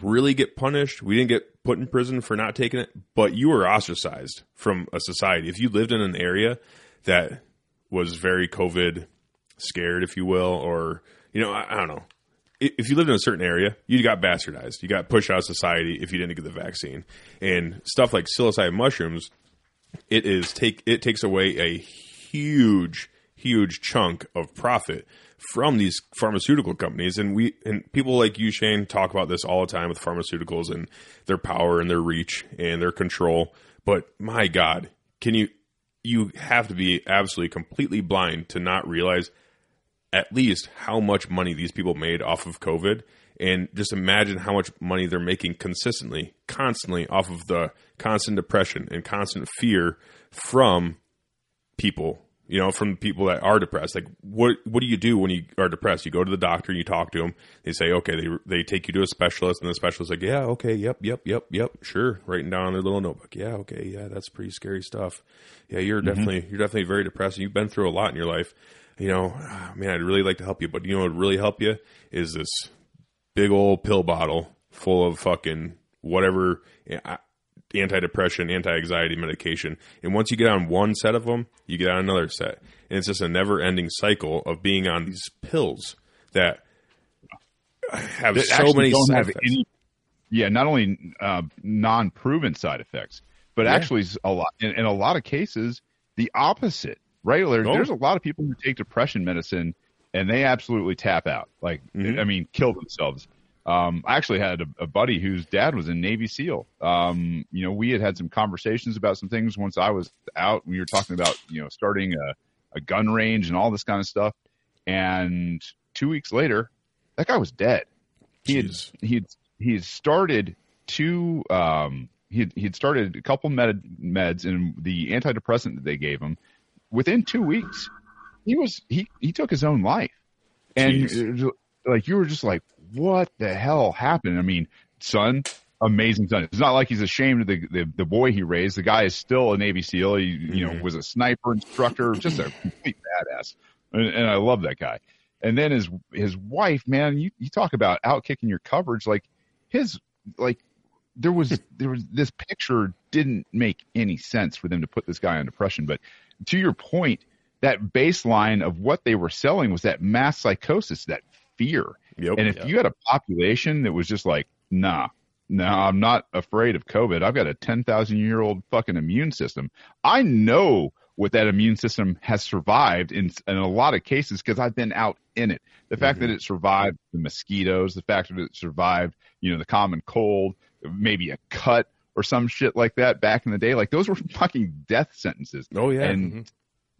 really get punished. We didn't get put in prison for not taking it, but you were ostracized from a society. If you lived in an area that was very COVID scared, if you will, or, you know, I, I don't know. If you lived in a certain area, you got bastardized. You got pushed out of society if you didn't get the vaccine. And stuff like psilocybin mushrooms, it is take it takes away a huge huge chunk of profit from these pharmaceutical companies and we and people like you Shane talk about this all the time with pharmaceuticals and their power and their reach and their control but my god can you you have to be absolutely completely blind to not realize at least how much money these people made off of COVID. And just imagine how much money they're making consistently, constantly off of the constant depression and constant fear from people, you know, from people that are depressed. Like, what what do you do when you are depressed? You go to the doctor, you talk to them. They say, okay, they they take you to a specialist, and the specialist's like, yeah, okay, yep, yep, yep, yep, sure, writing down on their little notebook. Yeah, okay, yeah, that's pretty scary stuff. Yeah, you're mm-hmm. definitely you're definitely very depressed. You've been through a lot in your life. You know, ah, man, I'd really like to help you, but you know what would really help you is this big old pill bottle full of fucking whatever anti-depression, anti-anxiety medication. And once you get on one set of them, you get on another set. And it's just a never-ending cycle of being on these pills that have that so many side effects. any. Yeah, not only uh, non-proven side effects, but actually a lot in, in a lot of cases the opposite. There- Oh. There's a lot of people who take depression medicine and they absolutely tap out. Like, Mhm. I mean, kill themselves. Um, I actually had a, a buddy whose dad was a Navy SEAL. Um, you know, we had had some conversations about some things once I was out. We were talking about, you know, starting a, a gun range and all this kind of stuff. And two weeks later, that guy was dead. He had Jeez. he'd he'd started two um he'd he'd started a couple med, meds and the antidepressant that they gave him within two weeks he was he he took his own life. And Jeez. like you were just like what the hell happened? I mean son amazing son. It's not like he's ashamed of the the, the boy he raised. The guy is still a navy seal. He you know Mhm. was a sniper instructor just a complete badass. And, and i love that guy. And then his his wife, man, you, you talk about out kicking your coverage. Like his like there was there was this picture didn't make any sense for them to put this guy on depression. But to your point, that baseline of what they were selling was that mass psychosis, that fear. Yep. And if Yeah. you had a population that was just like, nah, no, I'm not afraid of COVID. I've got a 10,000 year old fucking immune system. I know what that immune system has survived in, in a lot of cases because I've been out in it. The fact that mm-hmm. it survived the mosquitoes, the fact that it survived, you know, the common cold, maybe a cut or some shit like that back in the day, like those were fucking death sentences oh yeah. and Mhm.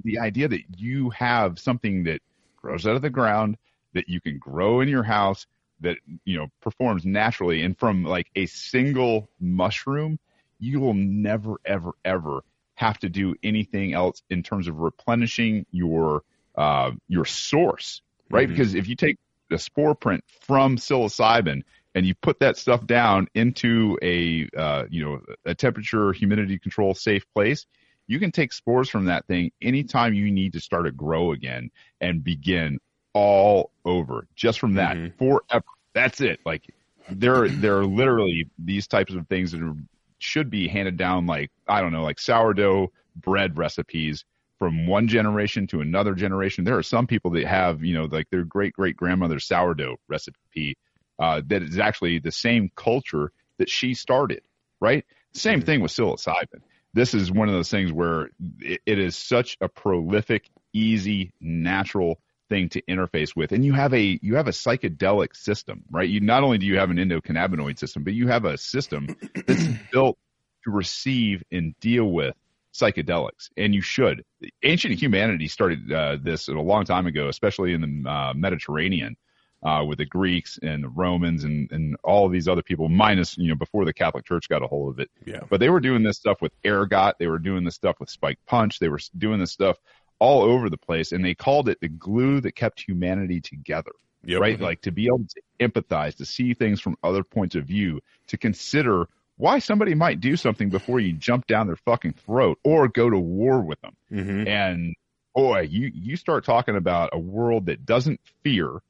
the idea that you have something that grows out of the ground that you can grow in your house that you know performs naturally and from like a single mushroom you will never ever ever have to do anything else in terms of replenishing your uh, your source right Mhm. because if you take the spore print from psilocybin and you put that stuff down into a uh, you know a temperature humidity control safe place you can take spores from that thing anytime you need to start to grow again and begin all over just from that Mhm. forever. That's it. Like there, there are literally these types of things that are, should be handed down like I don't know, like sourdough bread recipes from one generation to another generation. There are some people that have, you know, like their great great grandmother's sourdough recipe uh, that is actually the same culture that she started. Right. Same Mhm. thing with psilocybin this is one of those things where it, it is such a prolific, easy, natural thing to interface with. And you have a you have a psychedelic system, right? You not only do you have an endocannabinoid system, but you have a system that's built to receive and deal with psychedelics, and you should. Ancient humanity started uh, this a long time ago, especially in the uh, Mediterranean. Uh, with the Greeks and the Romans and, and all these other people, minus, you know, before the Catholic Church got a hold of it. Yeah. But they were doing this stuff with ergot. They were doing this stuff with spike punch. They were doing this stuff all over the place. And they called it the glue that kept humanity together. Yep. Right? Like to be able to empathize, to see things from other points of view, to consider why somebody might do something before you jump down their fucking throat or go to war with them. hmm And boy, you, you start talking about a world that doesn't fear,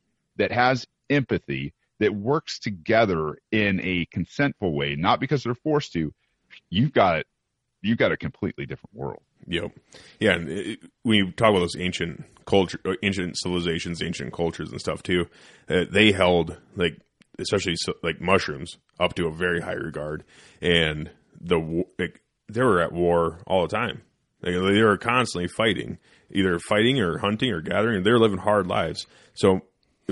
that has empathy, that works together in a consentful way, not because they're forced to. You've got. You've got a completely different world. Yep. Yeah, and it, when you talk about those ancient culture, uh, ancient civilizations, ancient cultures and stuff too, uh, they held like especially so, like mushrooms up to a very high regard, and the like, they were at war all the time. Like, they were constantly fighting, either fighting or hunting or gathering. They were living hard lives. So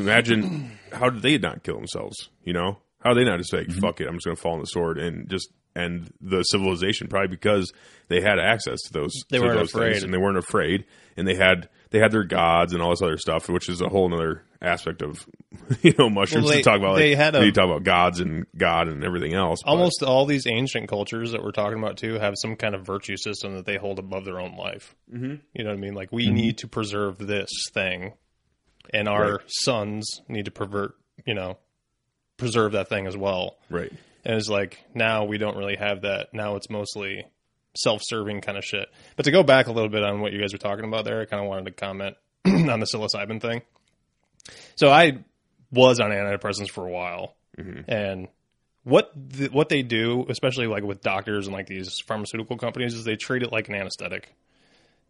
imagine how did they not kill themselves? You know, how did they not just say, "Fuck it, I'm just going to fall on the sword" and just end the civilization? Probably because they had access to those. They to weren't those afraid. things, and they weren't afraid, and they had they had their gods and all this other stuff, which is a whole other aspect of you know mushrooms Well, they- to talk about. Like, they had a- you talk about gods and God and everything else. but- Almost all these ancient cultures that we're talking about too have some kind of virtue system that they hold above their own life. Mm-hmm. You know what I mean? Like we need to preserve this thing, and our Right. sons need to pervert. You know, preserve that thing as well. right. And it's like now we don't really have that. Now it's mostly self-serving kind of shit. But to go back a little bit on what you guys were talking about there, I kind of wanted to comment on the psilocybin thing. So I was on antidepressants for a while, mm-hmm. and what the, what they do, especially like with doctors and like these pharmaceutical companies, is they treat it like an anesthetic.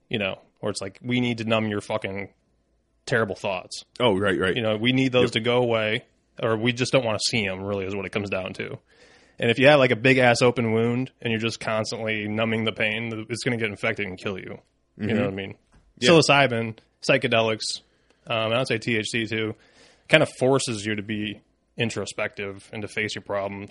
You know, where it's like we need to numb your fucking terrible thoughts. Oh, right, right. You know, we need those to go away, or we just don't want to see them. Really, is what it comes down to. And if you have like a big ass open wound and you're just constantly numbing the pain, it's going to get infected and kill you. You know what I mean? Psilocybin, psychedelics, um, and I'd say THC too, kind of forces you to be introspective and to face your problems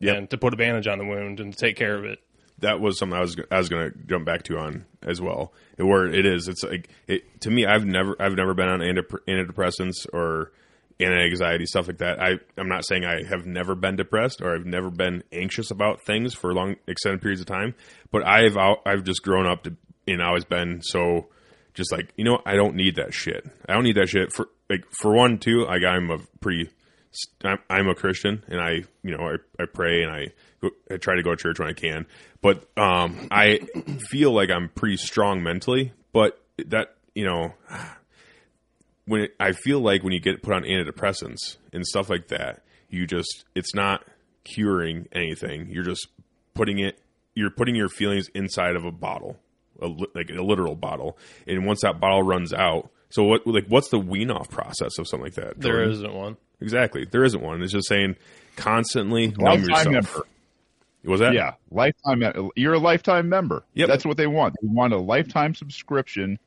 Yep. and to put a bandage on the wound and to take care of it. That was something I was I was going to jump back to on as well. Where it is, it's like it to me. I've never I've never been on antidepressants or anti-anxiety stuff like that. I I'm not saying I have never been depressed or I've never been anxious about things for long extended periods of time, but I've I've just grown up to and always been so just like you know I don't need that shit. I don't need that shit for like for one too. Like I'm a pretty I'm, a Christian and I, you know, I, I pray and I, I try to go to church when I can, but, um, I feel like I'm pretty strong mentally, but that, you know, when it, I feel like when you get put on antidepressants and stuff like that, you just, it's not curing anything. You're just putting it, you're putting your feelings inside of a bottle, a, like a literal bottle. And once that bottle runs out, so what, like, what's the wean off process of something like that? There Jordan? isn't one. Exactly. There isn't one. It's just saying constantly numb Lifetime yourself. member. Was that? Yeah, lifetime. You're a lifetime member. Yep. That's what they want. They want a lifetime subscription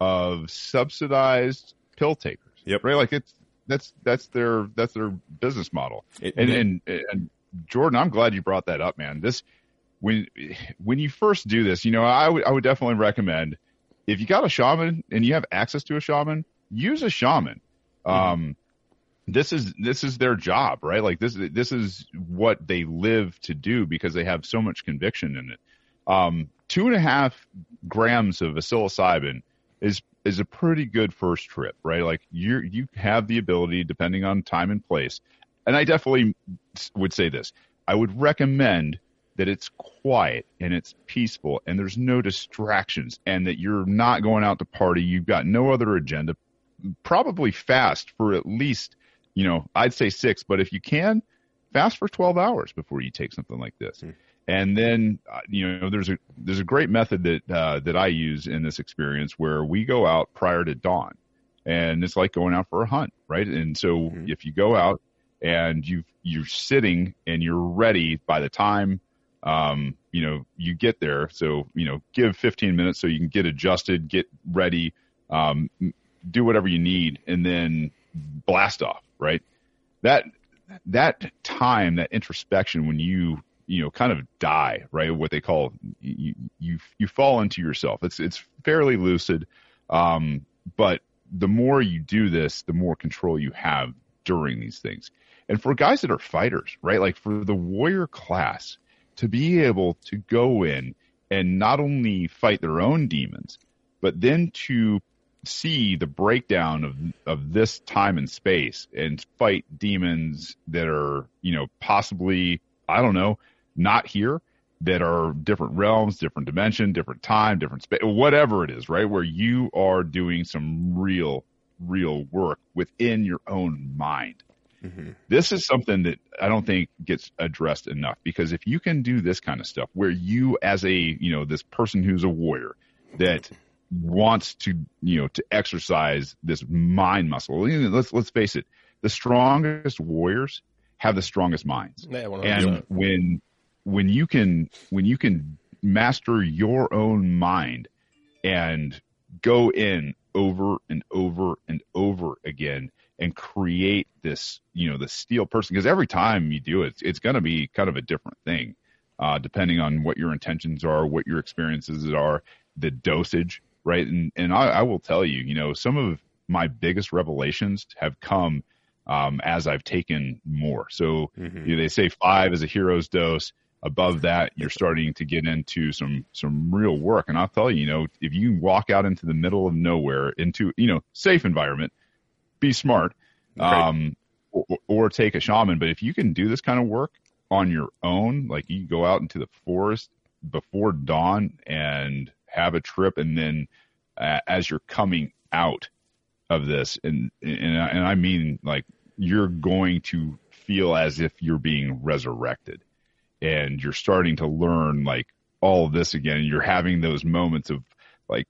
of subsidized pill takers. Yep. Right. Like it's that's that's their that's their business model. It- and, and and Jordan, I'm glad you brought that up, man. This when when you first do this, you know, I would I would definitely recommend if you got a shaman and you have access to a shaman, use a shaman. Um, this is this is their job, right? Like this this is what they live to do because they have so much conviction in it. Um, two and a half grams of psilocybin is is a pretty good first trip, right? Like you you have the ability, depending on time and place. And I definitely would say this: I would recommend that it's quiet and it's peaceful and there's no distractions and that you're not going out to party. You've got no other agenda. Probably fast for at least you know, I'd say six, but if you can, fast for 12 hours before you take something like this. And then, uh, you know, there's a, there's a great method that, uh, that I use in this experience where we go out prior to dawn and it's like going out for a hunt, right? And so if you go out and you, you're sitting and you're ready by the time, um, you know, you get there. So, you know, give 15 minutes so you can get adjusted, get ready, um, do whatever you need and then blast off, right? That that time, that introspection when you you know kind of die, right? What they call you you you fall into yourself. It's it's fairly lucid, um, but the more you do this, the more control you have during these things. And for guys that are fighters, right? Like for the warrior class to be able to go in and not only fight their own demons, but then to see the breakdown of of this time and space and fight demons that are, you know, possibly, I don't know, not here, that are different realms, different dimension, different time, different space, whatever it is, right? Where you are doing some real, real work within your own mind. Mm-hmm. This is something that I don't think gets addressed enough because if you can do this kind of stuff where you as a, you know, this person who's a warrior that wants to, you know, to exercise this mind muscle. Let's, let's face it. The strongest warriors have the strongest minds. Yeah, and when when you can when you can master your own mind and go in over and over and over again and create this you know the steel person because every time you do it it's, it's going to be kind of a different thing uh, depending on what your intentions are what your experiences are the dosage right and and I, I will tell you you know some of my biggest revelations have come um, as I've taken more. So mm-hmm. you know, they say five is a hero's dose above that you're starting to get into some some real work and i'll tell you you know if you walk out into the middle of nowhere into you know safe environment be smart right. um or, or, take a shaman but if you can do this kind of work on your own like you go out into the forest before dawn and have a trip and then uh, as you're coming out of this and and and I mean like you're going to feel as if you're being resurrected and you're starting to learn like all of this again. And you're having those moments of like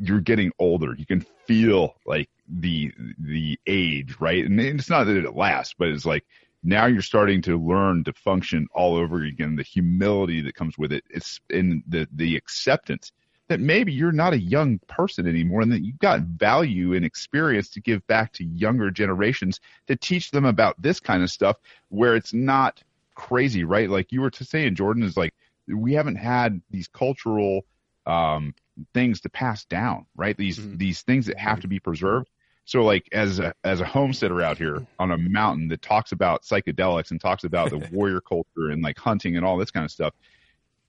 you're getting older. You can feel like the the age, right? And it's not that it lasts, but it's like now you're starting to learn to function all over again. The humility that comes with it. It's in the the acceptance that maybe you're not a young person anymore and that you've got value and experience to give back to younger generations to teach them about this kind of stuff where it's not crazy, right? Like you were saying, Jordan is like we haven't had these cultural um, things to pass down, right? These mm-hmm. these things that have to be preserved. So like as a as a homesteader out here on a mountain that talks about psychedelics and talks about the warrior culture and like hunting and all this kind of stuff,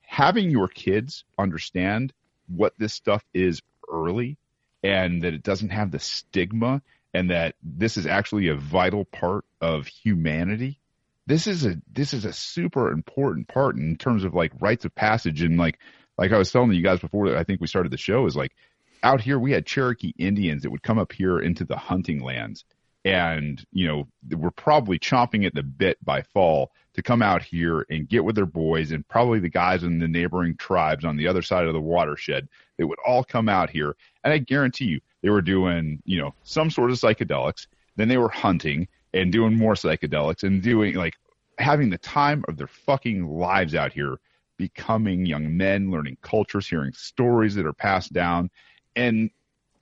having your kids understand what this stuff is early and that it doesn't have the stigma and that this is actually a vital part of humanity this is a this is a super important part in terms of like rites of passage and like like I was telling you guys before I think we started the show is like out here we had Cherokee Indians that would come up here into the hunting lands. And you know we're probably chomping at the bit by fall to come out here and get with their boys and probably the guys in the neighboring tribes on the other side of the watershed they would all come out here. And I guarantee you they were doing you know some sort of psychedelics. Then they were hunting and doing more psychedelics and doing like having the time of their fucking lives out here, becoming young men, learning cultures, hearing stories that are passed down. And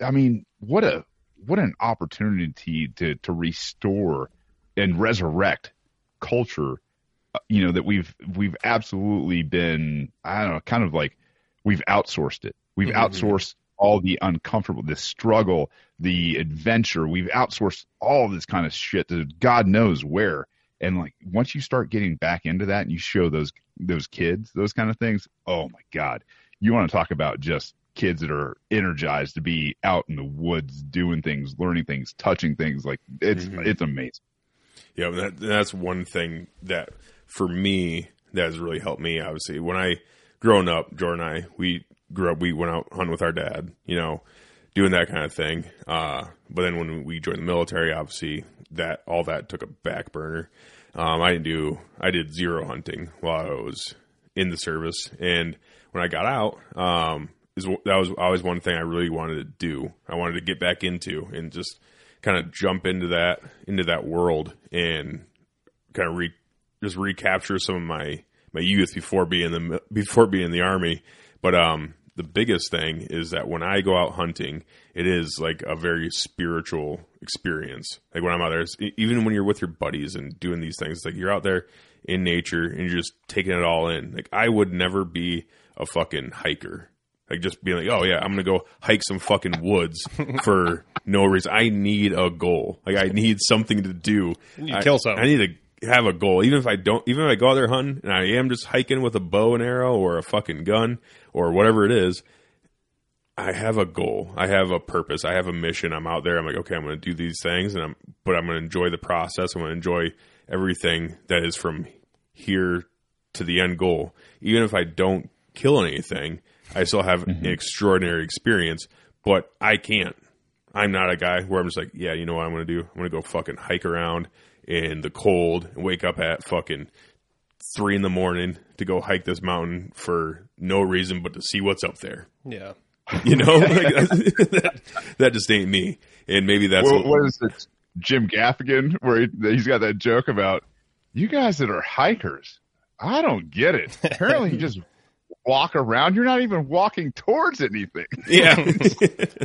I mean, what a, what an opportunity to, to restore and resurrect culture, uh, you know, that we've, we've absolutely been, I don't know, kind of like we've outsourced it. We've mm-hmm. outsourced all the uncomfortable, the struggle, the adventure. We've outsourced all this kind of shit to God knows where. And like once you start getting back into that and you show those those kids those kind of things, oh my God. You want to talk about just kids that are energized to be out in the woods doing things, learning things, touching things. Like it's mm-hmm. it's amazing. Yeah, that, that's one thing that for me that has really helped me. Obviously, when I growing up, Jordan and I we grew up. We went out hunting with our dad. You know, doing that kind of thing. Uh, but then when we joined the military, obviously that all that took a back burner. Um, I didn't do I did zero hunting while I was in the service, and when I got out, um, is that was always one thing I really wanted to do. I wanted to get back into and just kind of jump into that into that world and kind of re, just recapture some of my my youth before being the before being in the army. But um, the biggest thing is that when I go out hunting, it is like a very spiritual experience. Like when I'm out there, even when you're with your buddies and doing these things, like you're out there in nature and you're just taking it all in. Like I would never be a fucking hiker. Like just being like, oh yeah, I'm gonna go hike some fucking woods for no reason. I need a goal. Like I need something to do. You I, kill something. I need to have a goal. Even if I don't, even if I go out there hunting and I am just hiking with a bow and arrow or a fucking gun or whatever it is, I have a goal. I have a purpose. I have a mission. I'm out there. I'm like, okay, I'm going to do these things, and I'm, but I'm going to enjoy the process. I'm going to enjoy everything that is from here to the end goal. Even if I don't kill anything, I still have an mm-hmm. extraordinary experience. But I can't. I'm not a guy where I'm just like, yeah, you know what I'm going to do? I'm going to go fucking hike around in the cold and wake up at fucking three in the morning to go hike this mountain for no reason but to see what's up there. Yeah. You know, like, that, that just ain't me. And maybe that's What, what is it? Jim Gaffigan, where he, he's got that joke about you guys that are hikers. I don't get it. Apparently, you just walk around. You're not even walking towards anything. yeah,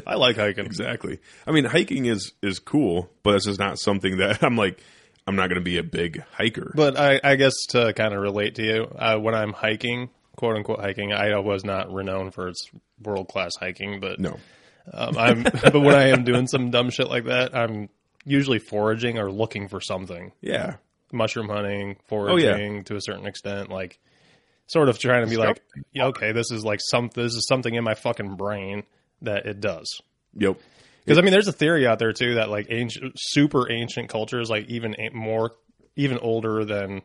I like hiking. exactly. I mean, hiking is is cool, but this is not something that I'm like. I'm not going to be a big hiker. But I, I guess to kind of relate to you, uh, when I'm hiking, quote unquote hiking, I was not renowned for its world class hiking, but no, um, I'm. but when I am doing some dumb shit like that, I'm usually foraging or looking for something. yeah, Mushroom hunting, Oh, foraging to a certain extent, like sort of trying to be like, yeah, okay, this is like some this is something in my fucking brain that it does. yep, Because I mean, there's a theory out there too that like ancient, super ancient cultures, like even more, even older than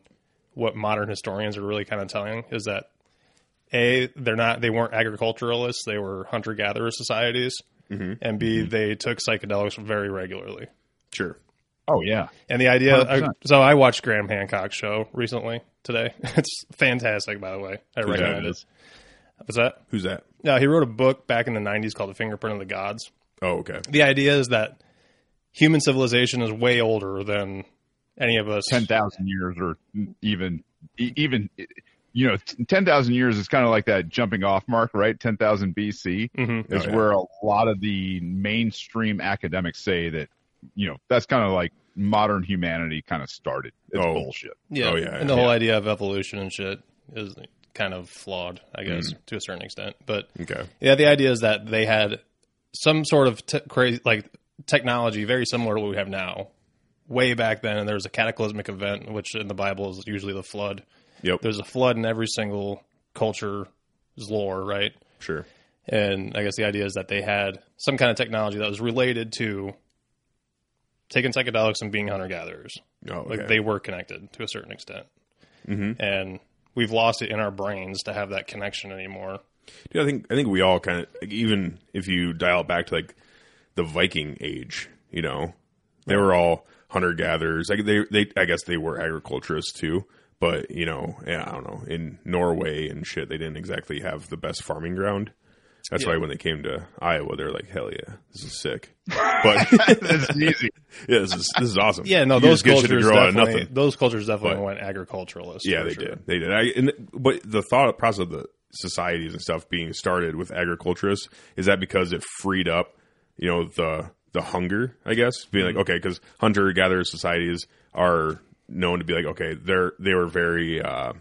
what modern historians are really kind of telling, is that a they're not they weren't agriculturalists, they were hunter gatherer societies, mm-hmm. and b mm-hmm. they took psychedelics very regularly. sure. Oh yeah, And the idea, I, so I watched Graham Hancock's show recently today. It's fantastic, by the way. I that recommend it. is. What's that? Who's that? Yeah, he wrote a book back in the '90s called "The Fingerprint of the Gods." Oh, okay. the idea is that human civilization is way older than any of us. ten thousand years, or even e- even you know, ten thousand years is kind of like that jumping off mark, right? Ten thousand BC Mhm. is Oh, yeah. where a lot of the mainstream academics say that you know that's kind of like modern humanity kind of started. It's Oh. bullshit. Yeah, Oh, yeah, and the yeah. whole idea of evolution and shit is kind of flawed, I guess, Mm. to a certain extent. But Okay. yeah, the idea is that they had some sort of te- crazy, like technology very similar to what we have now, way back then. And there was a cataclysmic event, which in the Bible is usually the flood. Yep. There's a flood in every single culture's lore, right? Sure. And I guess the idea is that they had some kind of technology that was related to taking psychedelics and being hunter gatherers. Oh, okay. Like they were connected to a certain extent. Mm-hmm. And we've lost it in our brains to have that connection anymore. Dude, I think I think we all kind of like, even if you dial it back to like the Viking age, you know, they were all hunter gatherers. Like they they I guess they were agriculturists too, but you know, yeah, I don't know. In Norway and shit, they didn't exactly have the best farming ground. That's Yeah. why when they came to Iowa, they're like, "Hell yeah, this is sick." But it's easy. yeah, this is this is awesome. Yeah, no, You those just get shit to cultures grow out of definitely nothing. those cultures definitely But- went agriculturalist. Yeah, they sure. did. They did. I, and, but the thought process of the societies and stuff being started with agriculturists is that because it freed up, you know, the the hunger. I guess being Mm-hmm. like, okay, because hunter gatherer societies are known to be like, okay, they're they were very uh,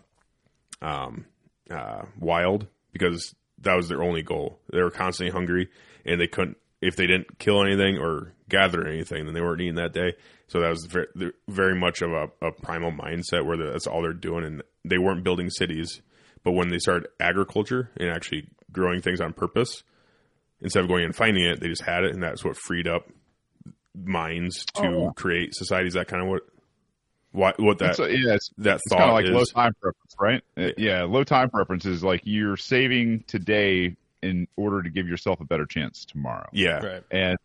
um, uh, wild because that was their only goal. They were constantly hungry, and they couldn't if they didn't kill anything or gather anything, then they weren't eating that day. So that was very, very much of a, a primal mindset where that's all they're doing, and they weren't building cities. But when they started agriculture and actually growing things on purpose, instead of going and finding it, they just had it, and that's what freed up minds to Oh, yeah. create societies. That kind of what what what that So, yeah, it's, that it's thought like low is. time preference, right? Uh, Yeah, low time preference is like you're saving today in order to give yourself a better chance tomorrow. Yeah, Right. and,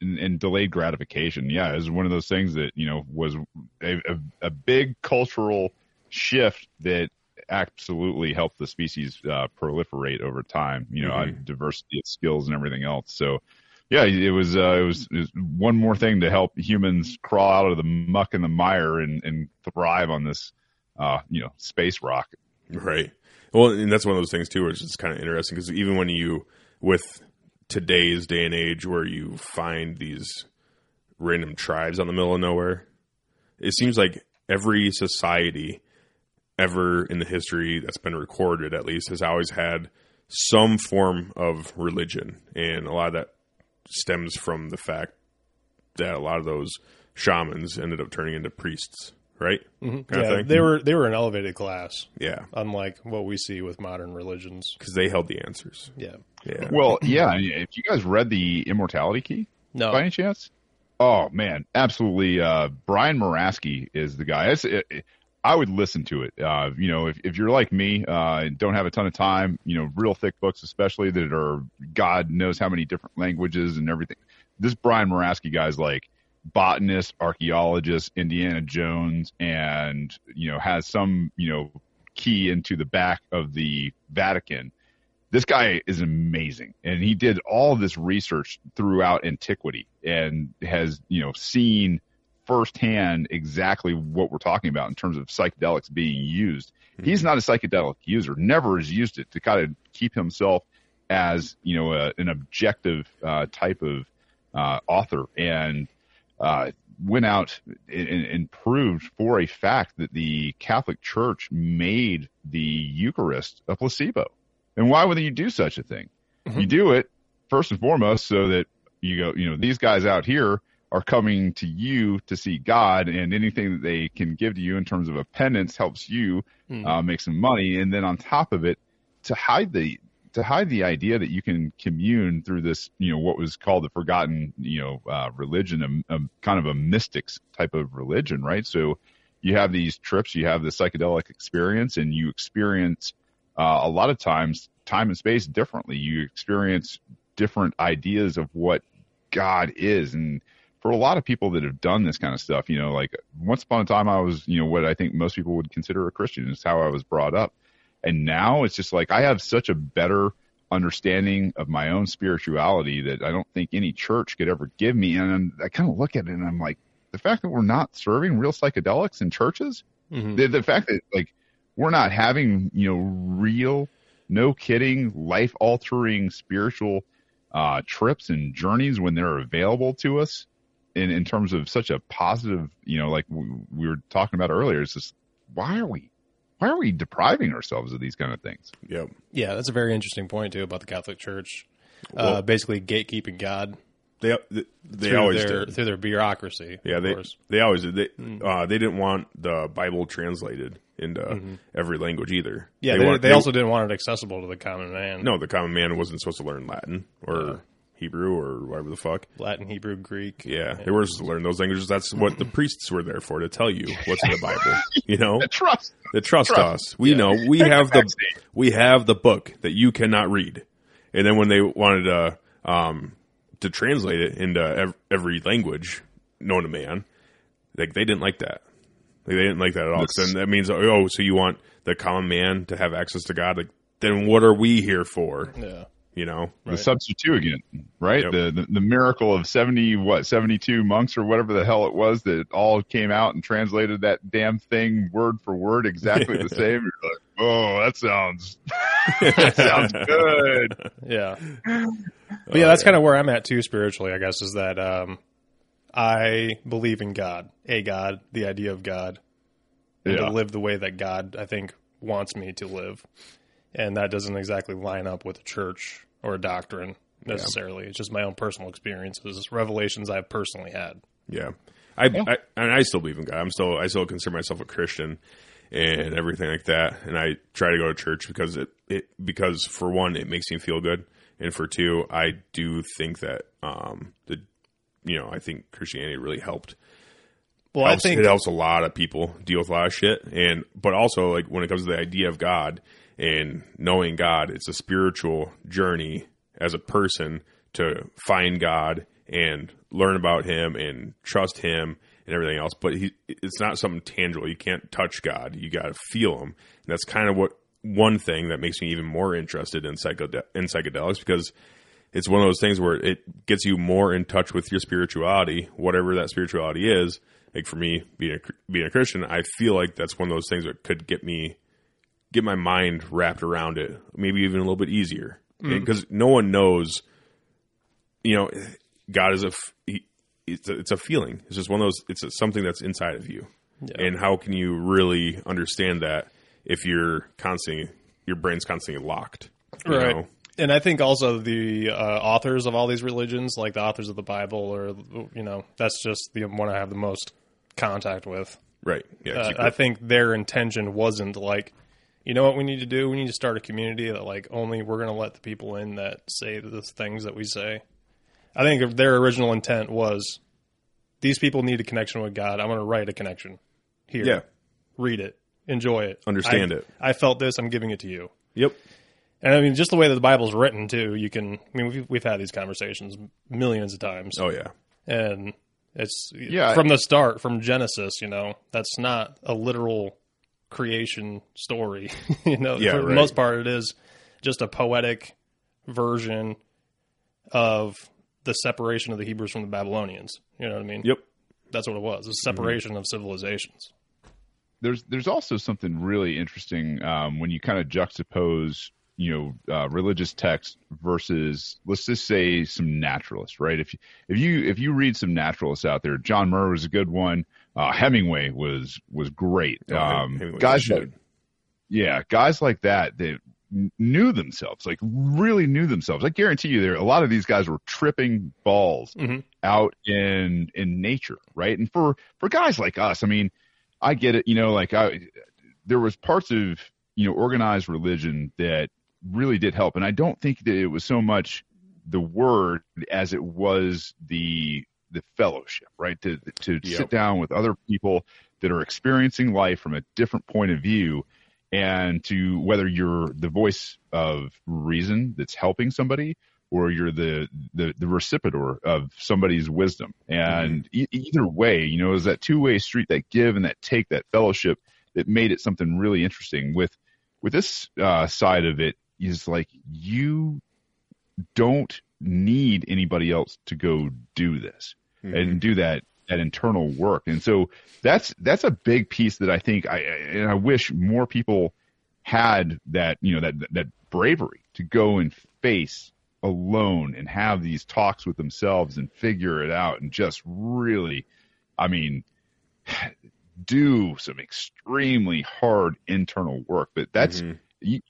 and and delayed gratification. Yeah, is one of those things that you know was a, a, a big cultural shift that absolutely help the species uh, proliferate over time. You know, Mhm. uh, diversity of skills and everything else. So. Yeah, it was, uh, it was it was one more thing to help humans crawl out of the muck and the mire and, and thrive on this, uh, you know, space rock. Right. Well, and that's one of those things too, which is kind of interesting because even when you, with today's day and age, where you find these random tribes on the middle of nowhere, it seems like every society ever in the history that's been recorded, at least, has always had some form of religion, and a lot of that stems from the fact that a lot of those shamans ended up turning into priests, right? Mm-hmm. Kind yeah, they were they were an elevated class, Yeah, unlike what we see with modern religions. because they held the answers. Yeah, Yeah, Well, yeah. If you guys read the Immortality Key no, by any chance? Oh man, absolutely. Uh, Brian Muraresku is the guy. It's, it, it- I would listen to it. Uh, you know, if, if you're like me, uh, and don't have a ton of time, you know, real thick books, especially that are God knows how many different languages and everything. This Brian Muraresku guy's like botanist, archaeologist, Indiana Jones, and you know has some you know key into the back of the Vatican. This guy is amazing, and he did all this research throughout antiquity and has you know seen firsthand exactly what we're talking about in terms of psychedelics being used. He's not a psychedelic user, never has used it to kind of keep himself as you know a, an objective uh, type of uh, author, and uh, went out and, and proved for a fact that the Catholic Church made the Eucharist a placebo. And why would you do such a thing? You do it first and foremost so that you go, you know, these guys out here are coming to you to see God, and anything that they can give to you in terms of a penance helps you uh, make some money. And then on top of it, to hide the to hide the idea that you can commune through this, you know, what was called the forgotten, you know, uh, religion, a, a kind of a mystics type of religion, right? So you have these trips, you have the psychedelic experience, and you experience uh, a lot of times time and space differently. You experience different ideas of what God is, and for a lot of people that have done this kind of stuff, you know, like once upon a time I was, you know, what I think most people would consider a Christian. is how I was brought up. And now it's just like I have such a better understanding of my own spirituality that I don't think any church could ever give me. And I kind of look at it and I'm like, the fact that we're not serving real psychedelics in churches, Mhm. the, the fact that like we're not having, you know, real, no kidding, life altering spiritual uh, trips and journeys when they're available to us in, in terms of such a positive, you know, like we, we were talking about earlier, it's just, why are we, why are we depriving ourselves of these kind of things? Yep. yeah, that's a very interesting point too about the Catholic Church. Well- uh, basically, gatekeeping God They they, they through always their did. through their bureaucracy. Yeah, of they course. they always did. They uh, they didn't want the Bible translated into every language either. Mm-hmm. Yeah, they, want- they, also didn't want it accessible to the common man. no. The common man wasn't supposed to learn Latin or Hebrew or whatever the fuck. Latin, Hebrew, Greek. Yeah, they were supposed to learn those languages. That's what the priests were there for to tell you what's in the Bible. You know, Trust. to trust, Trust. us. We know we have the the we have the book that you cannot read. And then when they wanted to um, to translate it into every language known to man, like they didn't like that. Like, they didn't like that at all. 'Cause That's- then that means oh, so you want the common man to have access to God? Like, then what are we here for? Yeah. You know? The Septuagint, right? Yep. The, the the miracle of seventy what seventy two monks or whatever the hell it was that all came out and translated that damn thing word for word exactly the same. You're like, oh, that sounds that sounds good. Yeah. But yeah, that's kind of where I'm at too spiritually, I guess, is that um, I believe in God, a God, the idea of God, and Yeah. to live the way that God, I think, wants me to live. And that doesn't exactly line up with the church or a doctrine necessarily. It's just my own personal experiences, revelations I've personally had. Yeah, I, I and I still believe in God. I'm still I still consider myself a Christian and everything like that. And I try to go to church because it, it because for one it makes me feel good, and for two I do think that um the you know I think Christianity really helped. Well, helps, I think it helps a lot of people deal with a lot of shit, and but also like when it comes to the idea of God and knowing God, it's a spiritual journey as a person to find God and learn about Him and trust Him and everything else. But he, it's not something tangible. You can't touch God. You got to feel Him. And that's kind of what one thing that makes me even more interested in psychode- in psychedelics because it's one of those things where it gets you more in touch with your spirituality, whatever that spirituality is. Like for me, being a being a Christian, I feel like that's one of those things that could get me get my mind wrapped around it, maybe even a little bit easier, because no one knows. You know, God is a he, it's a, it's a feeling. It's just one of those. It's a, something that's inside of you, and how can you really understand that if you're constantly your brain's constantly locked? Right. know? And I think also the uh, authors of all these religions, like the authors of the Bible, or you know, that's just the one I have the most contact with. Right. Yeah. Uh, I think their intention wasn't like, you know what we need to do? We need to start a community that like only we're going to let the people in that say the things that we say. I think their original intent was these people need a connection with God. I'm going to write a connection here. yeah. Read it. Enjoy it. Understand I- it. I felt this. I'm giving it to you. Yep. And I mean, just the way that the Bible's written too, you can. I mean, we've, we've had these conversations millions of times, Oh yeah. and it's Yeah. from the start, from Genesis. You know, that's not a literal creation story. you know, Yeah, for the most part, it is just a poetic version of the separation of the Hebrews from the Babylonians. You know what I mean? Yep. That's what it was. A separation of civilizations. there's there's also something really interesting um, when you kind of juxtapose you know uh, religious text versus let's just say some naturalists right if you if you if you read some naturalists out there John Muir was a good one uh, Hemingway was was great Oh, um, guys like yeah guys like that that knew themselves like really knew themselves I guarantee you there a lot of these guys were tripping balls Mhm. out in in nature right and for for guys like us I mean I get it. You know, like I, there was parts of you know organized religion that really did help, and I don't think that it was so much the word as it was the the fellowship, right? To to Yep. sit down with other people that are experiencing life from a different point of view, and to whether you're the voice of reason that's helping somebody or you're the the, the recipiter of somebody's wisdom. And e- either way, you know, is that two way street, that give and that take, that fellowship that made it something really interesting. With with this uh, side of it is like you don't need anybody else to go do this and do that that internal work. And so that's that's a big piece that I think I and I wish more people had that you know that that bravery to go and face alone and have these talks with themselves and figure it out and just really I mean do some extremely hard internal work but that's Mhm. you,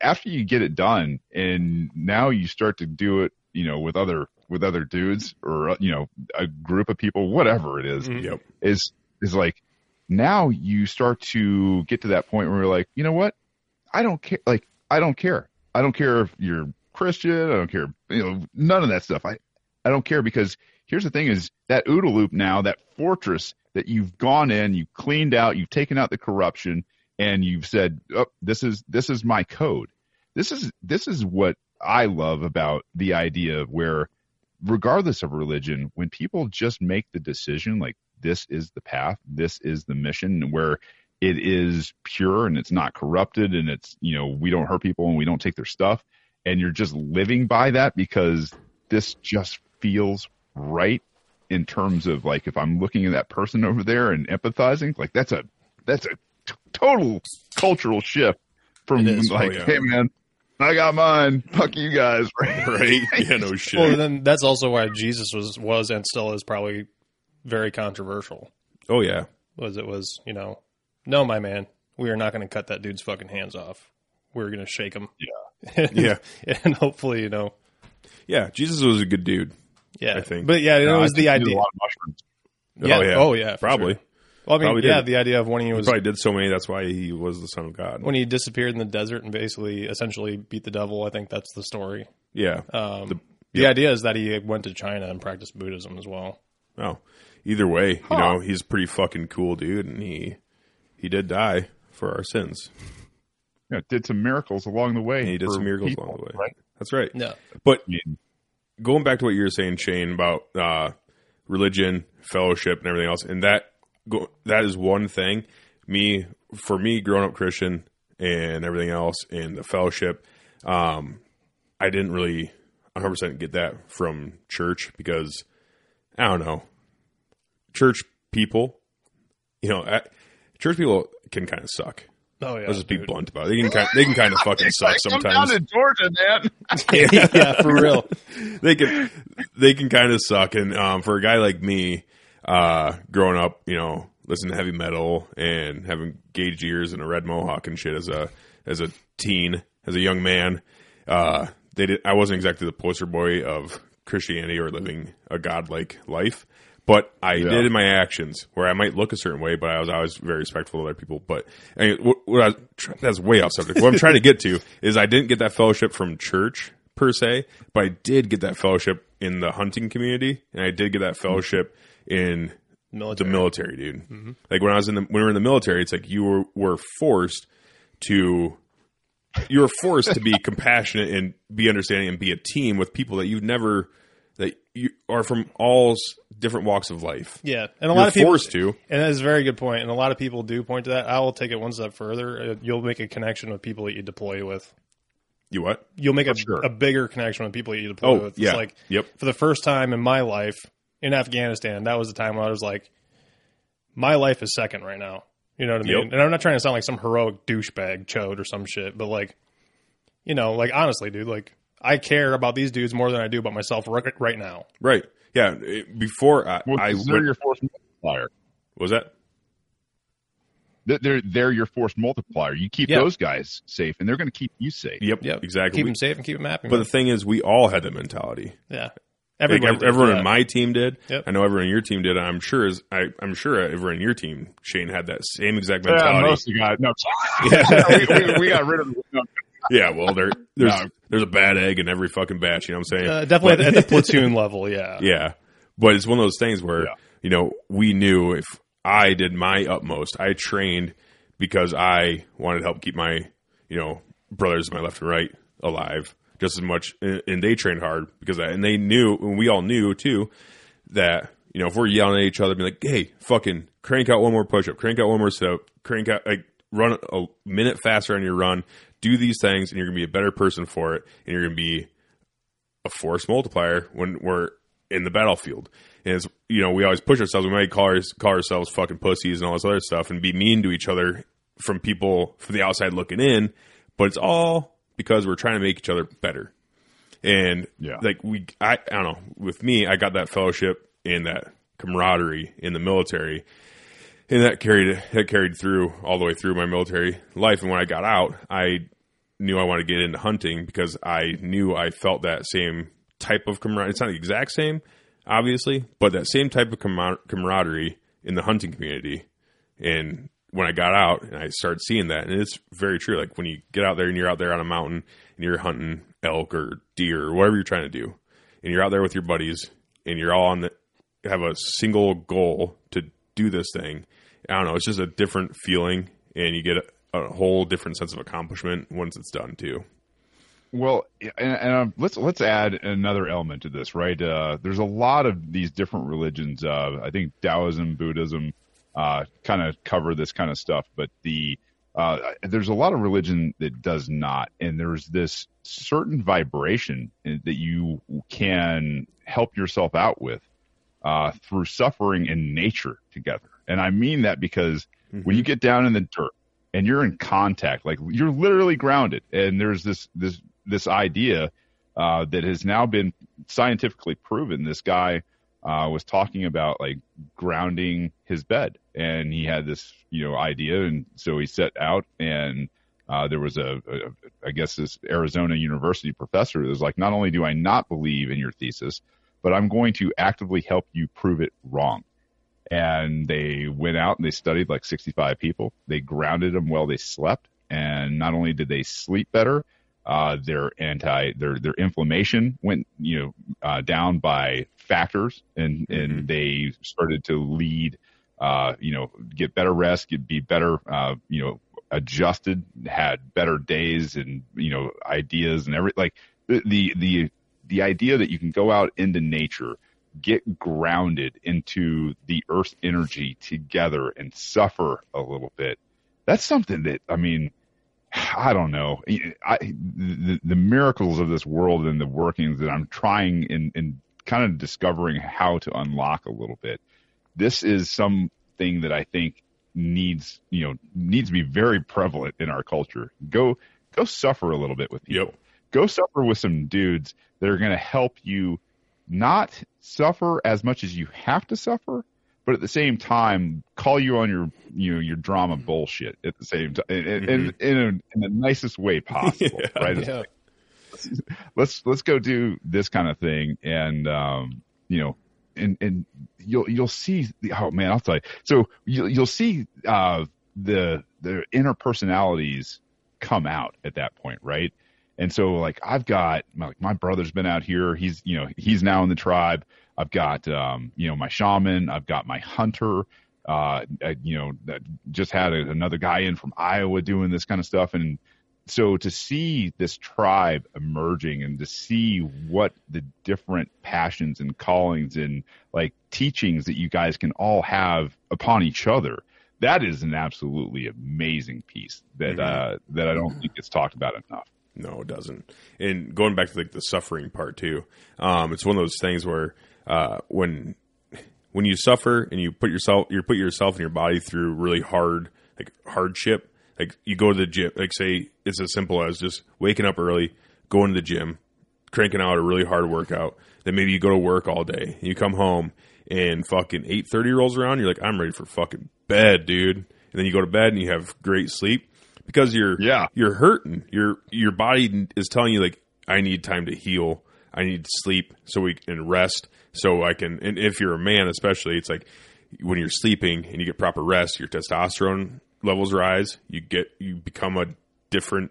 after you get it done and now you start to do it you know with other with other dudes or you know a group of people whatever it is, Mhm. Yep. is is like now you start to get to that point where you're like you know what? I don't care like i don't care. I don't care if you're christian. I don't care you know none of that stuff. I i don't care because here's the thing is that OODA loop now that fortress that you've gone in you've cleaned out you've taken out the corruption and you've said oh, this is this is my code. This is this is what i love about the idea of where regardless of religion when people just make the decision like this is the path this is the mission where it is pure and it's not corrupted and it's you know we don't hurt people and we don't take their stuff and you're just living by that because this just feels right in terms of like if I'm looking at that person over there and empathizing, like that's a that's a t- total cultural shift from oh, like, Oh, yeah. hey man, I got mine, fuck you guys, right? Right. Yeah. No shit. Well, then that's also why Jesus was was and still is probably very controversial. oh yeah. Was it was you know, no, my man, we are not going to cut that dude's fucking hands off. We're going to shake him. Yeah, Yeah. and hopefully you know, Yeah. Jesus was a good dude. yeah. I think. but yeah, No, it I was the think he did idea. A lot of mushrooms. Yeah. Oh yeah. Oh yeah. Probably. sure. Well, I mean, Probably yeah, did. the idea of when he was Probably did so many. That's why he was the son of God. when he disappeared in the desert and basically essentially beat the devil. I think that's the story. yeah. Um, The- the idea is that he went to China and practiced Buddhism as well. Oh, either way, you know, he's a pretty fucking cool dude, and he he did die for our sins. Yeah, did some miracles along the way. And he did some miracles people, along the way. Right? That's right. Yeah. But I going back to what you were saying, Shane, about uh, religion, fellowship, and everything else, and that go, that is one thing. Me, for me, growing up Christian and everything else, and the fellowship, um, I didn't really 100 percent get that from church because I don't know, church people, you know, I, church people can kind of suck. Oh yeah. Let's just be blunt about it. They can kind, they can kind of fucking suck sometimes. Come down sometimes. to Georgia, man. yeah, for real. they can they can kind of suck. And um, for a guy like me, uh, growing up, you know, listening to heavy metal and having gauge ears and a red mohawk and shit as a as a teen, as a young man, uh, they did. I wasn't exactly the poster boy of Christianity or living a godlike life, but I Yeah. did in my actions where I might look a certain way, but I was always very respectful of other people. But what, what I that's way off subject. What I'm trying to get to is I didn't get that fellowship from church per se, but I did get that fellowship in the hunting community, and I did get that fellowship in Military. the military, dude. Like when I was in the when we were in the military, it's like you were, were forced to you were forced to be compassionate and be understanding and be a team with people that you've never that you are from all different walks of life. Yeah, and a You're lot of people forced to. And that is a very good point. And a lot of people do point to that. I will take it one step further. Uh, You'll make a connection with people that you deploy with. You what? You'll make a, sure. a bigger connection with people that you deploy Oh, with. yeah. It's like Yep. for the first time in my life in Afghanistan, that was the time when I was like, my life is second right now. You know what I mean? Yep. And I'm not trying to sound like some heroic douchebag chode or some shit, but like, you know, like honestly, dude, like I care about these dudes more than I do about myself right, right now. Right. Yeah. Eh, before I, Well, I they're your force multiplier. was that They're- They're they're your force multiplier. You keep Yeah. those guys safe, and they're going to keep you safe. Yep. Yep. Exactly. Keep We- them safe and keep them happy. but man. the thing is, we all had that mentality. yeah. Like, Everybody ev- did, everyone yeah. in my team did. Yep. I know everyone in your team did. I'm sure is I, I'm sure everyone in your team, Shane, had that same exact Yeah, mentality. most of the guys. No, we, we, we got rid of. No, Yeah, well, there there's No. there's a bad egg in every fucking batch. You know what I'm saying? Uh, definitely at, at the platoon level, yeah. yeah, but it's one of those things where Yeah. you know we knew if I did my utmost, I trained because I wanted to help keep my you know brothers, in my left and right, alive just as much, and, they trained hard because I, and they knew, and we all knew too that you know if we're yelling at each other, be like, hey, fucking crank out one more push up, crank out one more sit up, crank out like run a minute faster on your run, do these things, and you're gonna be a better person for it, and you're gonna be a force multiplier when we're in the battlefield. And it's you know we always push ourselves. We might call, call ourselves fucking pussies and all this other stuff, and be mean to each other from people from the outside looking in. But it's all because we're trying to make each other better. And Yeah. like we, I, I don't know. With me, I got that fellowship and that camaraderie in the military, and that carried that carried through all the way through my military life. And when I got out, I knew I wanted to get into hunting because I knew I felt that same type of camaraderie. It's not the exact same, obviously, but that same type of camar- camaraderie in the hunting community. And when I got out and I started seeing that, and it's very true. Like when you get out there and you're out there on a mountain and you're hunting elk or deer or whatever you're trying to do, and you're out there with your buddies and you're all on the have a single goal to do this thing. I don't know. It's just a different feeling, and you get a, a whole different sense of accomplishment once it's done too. Well, and, and um, let's let's add another element to this, right? Uh, there's a lot of these different religions. Uh, I think Taoism, Buddhism, uh, kind of cover this kind of stuff, but the uh, there's a lot of religion that does not, and there's this certain vibration that you can help yourself out with uh, through suffering in nature together. And I mean that because when you get down in the dirt and you're in contact, like you're literally grounded, and there's this this this idea uh, that has now been scientifically proven. This guy uh, was talking about like grounding his bed, and he had this you know idea, and so he set out and. Uh, there was a, a, I guess this Arizona University professor that was like, not only do I not believe in your thesis, but I'm going to actively help you prove it wrong. And they went out and they studied like 65 people. They grounded them while they slept. And not only did they sleep better, uh, their anti, their, their inflammation went, you know, uh, down by factors and, and they started to lead, uh, you know, get better rest, get, be better, uh, you know, adjusted, had better days and, you know, ideas and every, like the, the, the, the idea that you can go out into nature, get grounded into the earth's energy together and suffer a little bit. That's something that, I mean, I don't know. I, the, the miracles of this world and the workings that I'm trying in, in kind of discovering how to unlock a little bit. This is something that I think needs, you know, needs to be very prevalent in our culture. Go, go suffer a little bit with people. Yep. Go suffer with some dudes that are going to help you not suffer as much as you have to suffer, but at the same time call you on your you know your drama bullshit at the same time in, in, in, in the nicest way possible Yeah. right Yeah. like, let's let's let's go do this kind of thing, and um, you know, and and you'll you'll see. Oh man, I'll tell you. So you'll you'll see uh, the the inner personalities come out at that point, right? And so like I've got like my brother's been out here. He's you know he's now in the tribe. I've got um, you know my shaman. I've got my hunter. Uh, I, you know, just had a, another guy in from Iowa doing this kind of stuff, and so to see this tribe emerging and to see what the different passions and callings and like teachings that you guys can all have upon each other that is an absolutely amazing piece that mm-hmm. uh, that I don't think gets talked about enough. No, it doesn't. And going back to like the suffering part too, um, it's one of those things where uh, when when you suffer and you put yourself you put yourself and your body through really hard like hardship, like you go to the gym, like say it's as simple as just waking up early, going to the gym, cranking out a really hard workout. Then maybe you go to work all day, and you come home and fucking eight thirty rolls around, you're like, I'm ready for fucking bed, dude. And then you go to bed and you have great sleep because you're yeah you're hurting. Your your body is telling you like, I need time to heal. I need sleep so we can rest so I can. And if you're a man, especially, it's like when you're sleeping and you get proper rest, your testosterone levels rise. You get you become a different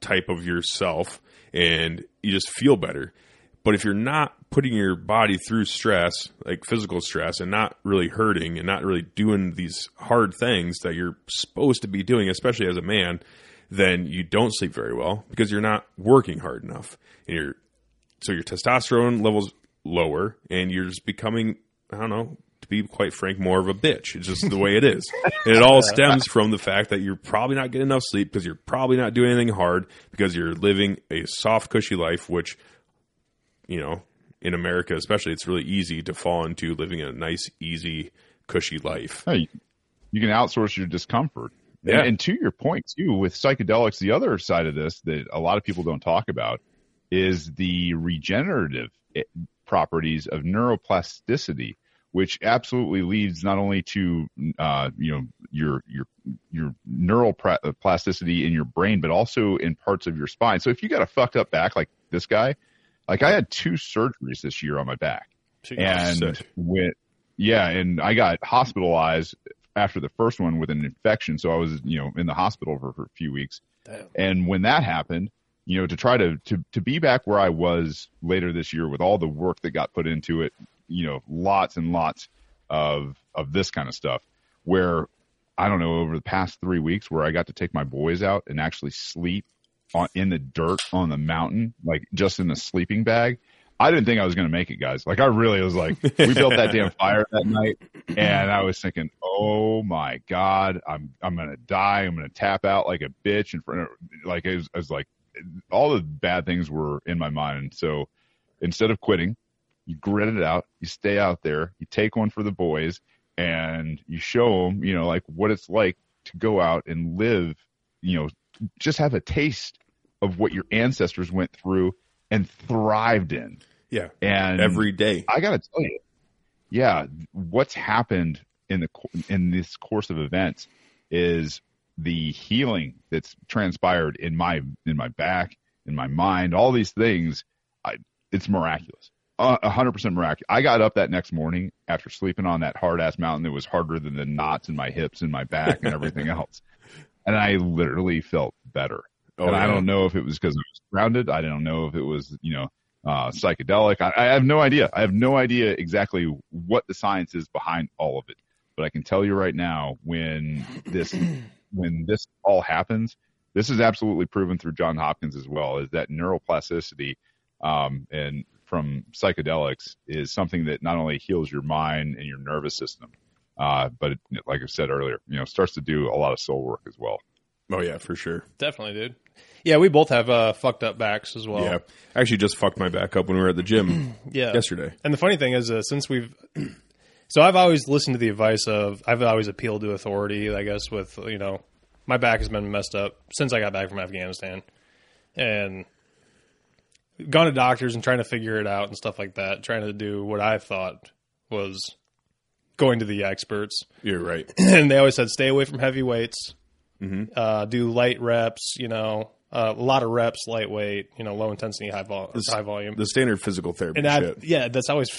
type of yourself, and you just feel better. But if you're not putting your body through stress, like physical stress, and not really hurting and not really doing these hard things that you're supposed to be doing, especially as a man, then you don't sleep very well because you're not working hard enough. And you're so your testosterone levels lower, and you're just becoming I don't know to be quite frank, more of a bitch. It's just the way it is. And it all stems from the fact that you're probably not getting enough sleep because you're probably not doing anything hard because you're living a soft, cushy life, which you know, in America especially, it's really easy to fall into living a nice, easy, cushy life. Hey, you can outsource your discomfort. Yeah. And, and to your point too, with psychedelics, the other side of this that a lot of people don't talk about is the regenerative eh, properties of neuroplasticity, which absolutely leads not only to uh, you know your your your neural plasticity in your brain, but also in parts of your spine. So if you got a fucked up back like this guy, like I had two surgeries this year on my back, and when yeah, and I got hospitalized after the first one with an infection, so I was you know in the hospital for, for a few weeks. Damn. And when that happened, you know, to try to, to to be back where I was later this year with all the work that got put into it, you know, lots and lots of of this kind of stuff, where I don't know over the past three weeks where I got to take my boys out and actually sleep on in the dirt on the mountain, like just in a sleeping bag. I didn't think I was going to make it, guys. Like I really was like, we built that damn fire that night, and I was thinking, oh my god, I'm I'm going to die. I'm going to tap out like a bitch in front of like it was, I was like, all the bad things were in my mind. So instead of quitting, you grit it out. You stay out there. You take one for the boys, and you show them, you know, like what it's like to go out and live. You know, just have a taste of what your ancestors went through and thrived in. Yeah. And every day. I got to tell you, yeah, what's happened in the in this course of events is the healing that's transpired in my in my back, in my mind, all these things. I, it's miraculous. A hundred percent miraculous. I got up that next morning after sleeping on that hard ass mountain that was harder than the knots in my hips and my back and everything else. And I literally felt better. Oh, and yeah. I don't know if it was because I was grounded. I don't know if it was, you know, uh, psychedelic. I, I have no idea. I have no idea exactly what the science is behind all of it. But I can tell you right now, when this when this all happens, this is absolutely proven through John Hopkins as well. Is that neuroplasticity um, and from psychedelics is something that not only heals your mind and your nervous system, uh, but it, like I said earlier, you know, starts to do a lot of soul work as well. Oh yeah, for sure. Definitely, dude. Yeah, we both have uh, fucked up backs as well. Yeah, I actually just fucked my back up when we were at the gym. yeah, yesterday. And the funny thing is, uh, since we've, so I've always listened to the advice of, I've always appealed to authority. I guess with you know, my back has been messed up since I got back from Afghanistan, and gone to doctors and trying to figure it out and stuff like that. Trying to do what I thought was going to the experts. You're right. and they always said, stay away from heavy weights. Mm-hmm. Uh, do light reps, you know, uh, a lot of reps, lightweight, you know, low intensity, high vol- high volume. The standard physical therapy and I, shit. yeah, that's always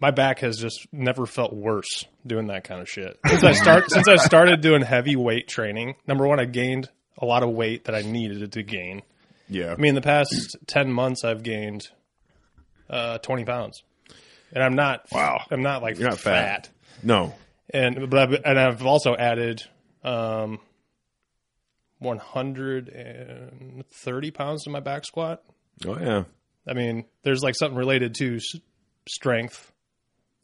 my back has just never felt worse doing that kind of shit. Since I start since I started doing heavy weight training, number one, I gained a lot of weight that I needed to gain. Yeah. I mean, the past ten months, I've gained uh, twenty pounds, and I'm not. Wow. I'm not like You're not fat. fat. no. And but I've, and I've also added um, 130 pounds to my back squat. Oh yeah. I mean, there's like something related to strength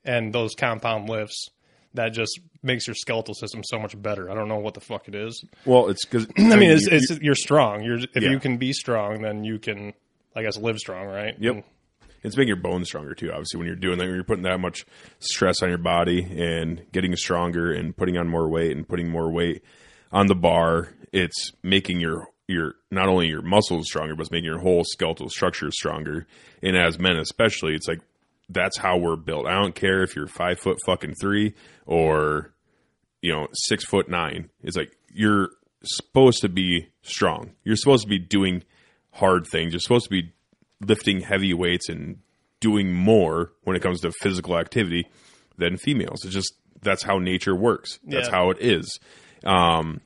and those compound lifts that just makes your skeletal system so much better. I don't know what the fuck it is. Well, it's because I mean, it's, it's you're strong. You're if Yeah. you can be strong, then you can, I guess, live strong, right? Yep. And- It's making your bones stronger too. Obviously, when you're doing that, when you're putting that much stress on your body and getting stronger and putting on more weight and putting more weight on the bar, it's making your your not only your muscles stronger, but it's making your whole skeletal structure stronger. And as men, especially, it's like that's how we're built. I don't care if you're five foot fucking three or you know six foot nine. It's like you're supposed to be strong. You're supposed to be doing hard things. You're supposed to be lifting heavy weights and doing more when it comes to physical activity than females. It's just that's how nature works. That's Yeah. how it is. Um,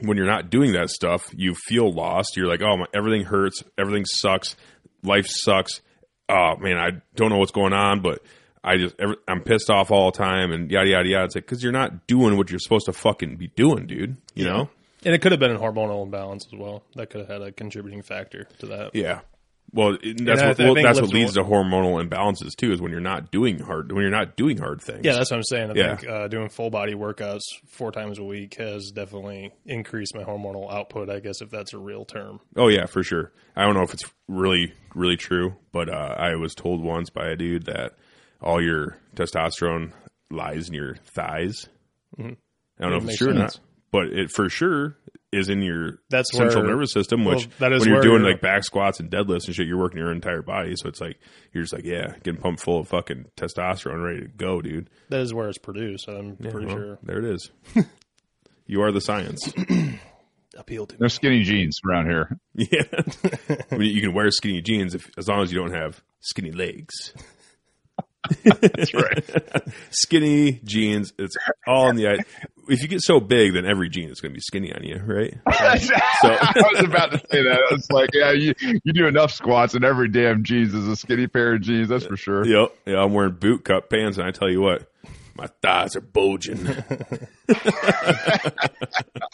when you're not doing that stuff, you feel lost. You're like, oh, my, everything hurts. Everything sucks. Life sucks. Oh man, I don't know what's going on, but I just every, I'm pissed off all the time and yada yada yada. It's like because you're not doing what you're supposed to fucking be doing, dude. You know? And it could have been a hormonal imbalance as well. That could have had a contributing factor to that. Yeah. Well, that's I what well, that's what leads to hormonal imbalances too. Is when you're not doing hard when you're not doing hard things. Yeah, that's what I'm saying. I Yeah. think uh, doing full body workouts four times a week has definitely increased my hormonal output. I guess if that's a real term. Oh yeah, for sure. I don't know if it's really really true, but uh, I was told once by a dude that all your testosterone lies in your thighs. I don't know It if it's true or not, but it for sure is in your That's central where- nervous system. well, Which that is when you're where doing you're- like back squats and deadlifts and shit, you're working your entire body. So it's like you're just like yeah, getting pumped full of fucking testosterone, ready to go, dude. That is where it's produced. I'm pretty Well, sure. there it is. you are the science. Appeal to me. No skinny jeans around here. Yeah, I mean, you can wear skinny jeans if, as long as you don't have skinny legs. That's right. Skinny jeans, it's all in the eye. If you get so big, then every jean is going to be skinny on you, right? so I was about to say that. It's like, yeah, you, you do enough squats and every damn jeans is a skinny pair of jeans. That's for sure. Yep. Yeah, I'm wearing boot cut pants, and I tell you what, my thighs are bulging.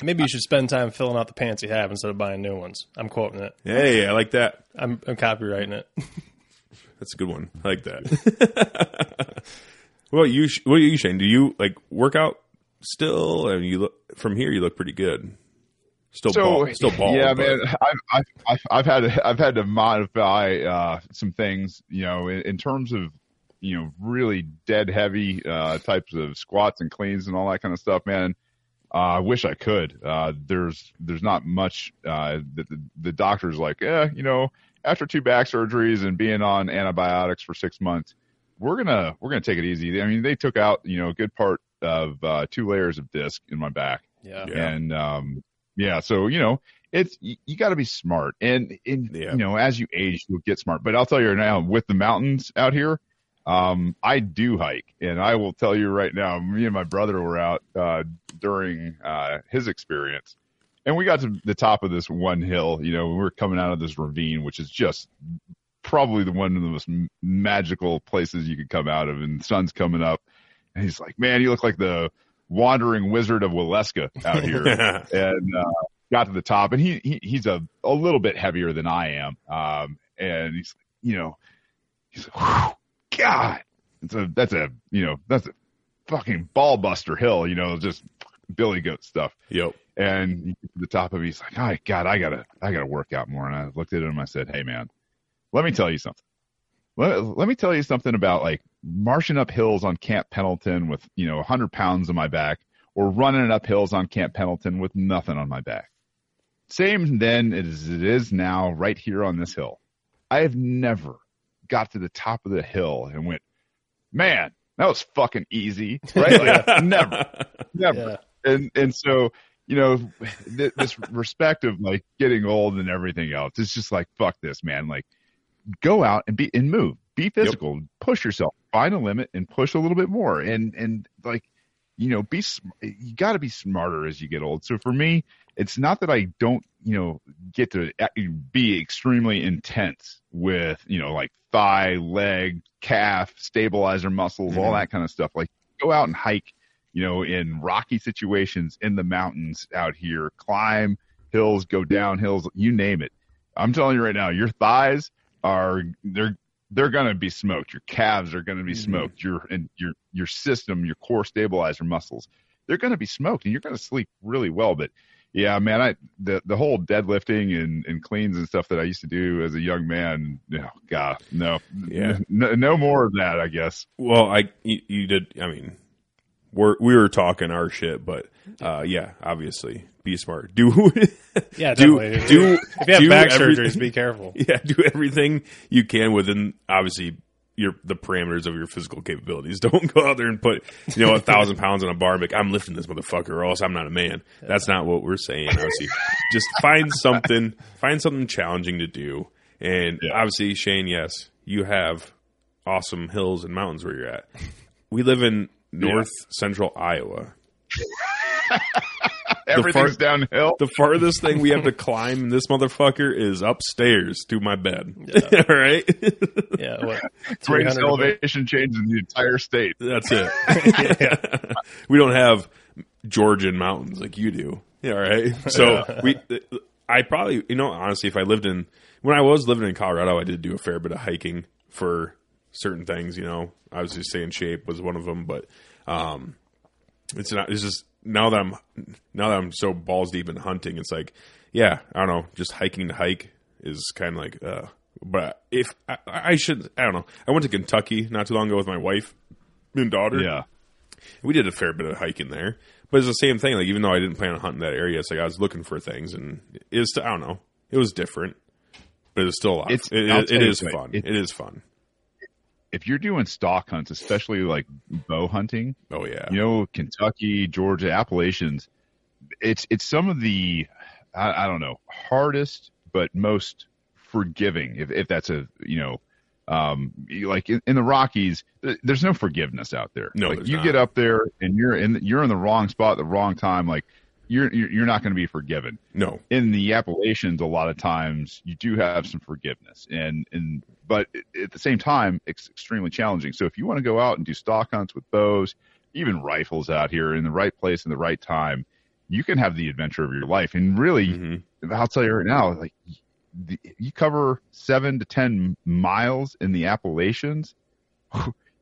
Maybe you should spend time filling out the pants you have instead of buying new ones. I'm quoting it. hey, I like that. I'm, I'm copywriting it. That's a good one. I like that. well, you, what about you, Shane? Do you like work out still? and you look from here. You look pretty good. Still, bald, still. Yeah, but- man. I've, I've, I've, I've had to, I've had to modify uh, some things, you know, in, in terms of, you know, really dead heavy uh, types of squats and cleans and all that kind of stuff, man. Uh, I wish I could. Uh, there's, there's not much. Uh, the, the, the doctor's like, yeah, you know, after two back surgeries and being on antibiotics for six months, we're gonna, we're gonna take it easy. I mean, they took out, you know, a good part of uh, two layers of disc in my back. Yeah. Yeah. And um, yeah, so you know, it's you, you got to be smart, and, and Yeah. you know, as you age, you'll get smart. But I'll tell you right now, with the mountains out here, um, I do hike, and I will tell you right now, me and my brother were out uh, during uh, his experience, and we got to the top of this one hill. You know, we were coming out of this ravine, which is just probably the one of the most magical places you could come out of, and the sun's coming up, and he's like, "Man, you look like the wandering wizard of Waleska out here." and uh, got to the top, and he, he he's a a little bit heavier than I am, um, and he's you know he's like, God, it's a that's a you know that's a fucking ball buster hill, you know, just billy goat stuff. yep. And to the top of it, he's like, "Oh God, I gotta I gotta work out more." And I looked at him, and I said, "Hey man, let me tell you something." Let, let me tell you something about like marching up hills on Camp Pendleton with, you know, 100 pounds on my back or running up hills on Camp Pendleton with nothing on my back. Same then as it is now right here on this hill. I have never got to the top of the hill and went, man, that was fucking easy. Right? Like, never, never. Yeah. And, and so, you know, th- this respect of like getting old and everything else. It's just like fuck this, man. Like, go out and be and move, be physical, push yourself, find a limit, and push a little bit more. And and like, you know, be you got to be smarter as you get old. So for me, it's not that I don't, you know, get to be extremely intense with, you know, like thigh, leg, calf, stabilizer muscles, all Mhm. that kind of stuff. Like go out and hike, you know, in rocky situations in the mountains out here, climb hills, go down hills, you name it. I'm telling you right now, your thighs are they're they're gonna be smoked. Your calves are gonna be Mhm. smoked. Your and your your system, your core stabilizer muscles, they're gonna be smoked, and you're gonna sleep really well. But yeah, man, I the the whole deadlifting and and cleans and stuff that I used to do as a young man, no, God, no, Yeah. no, no more of that. I guess. Well, I you, you did. I mean, we're we were talking our shit, but uh, yeah, obviously, be smart. Do Yeah, do definitely. do if you have back surgeries, be careful. Yeah, do everything you can within obviously your the parameters of your physical capabilities. Don't go out there and put you know a thousand pounds on a bar and like, I'm lifting this motherfucker, or else I'm not a man. That's not what we're saying. Obviously, just find something, find something challenging to do. And Yeah. obviously, Shane, yes, you have awesome hills and mountains where you're at. We live in north central Iowa. Everything's far- downhill. The farthest thing we have to climb in this motherfucker is upstairs to my bed. All right. Yeah, what? Greatest 300 elevation change in the entire state. That's it. we don't have Georgian mountains like you do. Yeah, all right. So we, I probably, you know, honestly, if I lived in when I was living in Colorado, I did do a fair bit of hiking for certain things. You know, obviously, stay in shape was one of them, but um, it's not. It's just now that I'm now that I'm so balls deep in hunting, it's like, yeah, I don't know, just hiking to hike is kind of like. uh But if I, I should, I don't know. I went to Kentucky not too long ago with my wife and daughter. Yeah. We did a fair bit of hiking there, but it's the same thing. Like even though I didn't plan on hunting that area, it's like I was looking for things, and it's I don't know. It was different, but it was still a lot. It's- it, it, it is fun. it- it is fun. If you're doing stalk hunts, especially like bow hunting, Oh yeah. you know, Kentucky, Georgia, Appalachians, it's it's some of the I, I don't know hardest but most forgiving if if that's a you know um like in, in the Rockies there's no forgiveness out there. No, like you not. get up there and you're in you're in the wrong spot at the wrong time like you're you're, not going to be forgiven no. in the Appalachians, a lot of times you do have some forgiveness, and and but at the same time, it's extremely challenging. So if you want to go out and do stalk hunts with bows, even rifles out here in the right place in the right time, you can have the adventure of your life. And really, hmm I'll tell you right now, like the, you cover seven to ten miles in the Appalachians.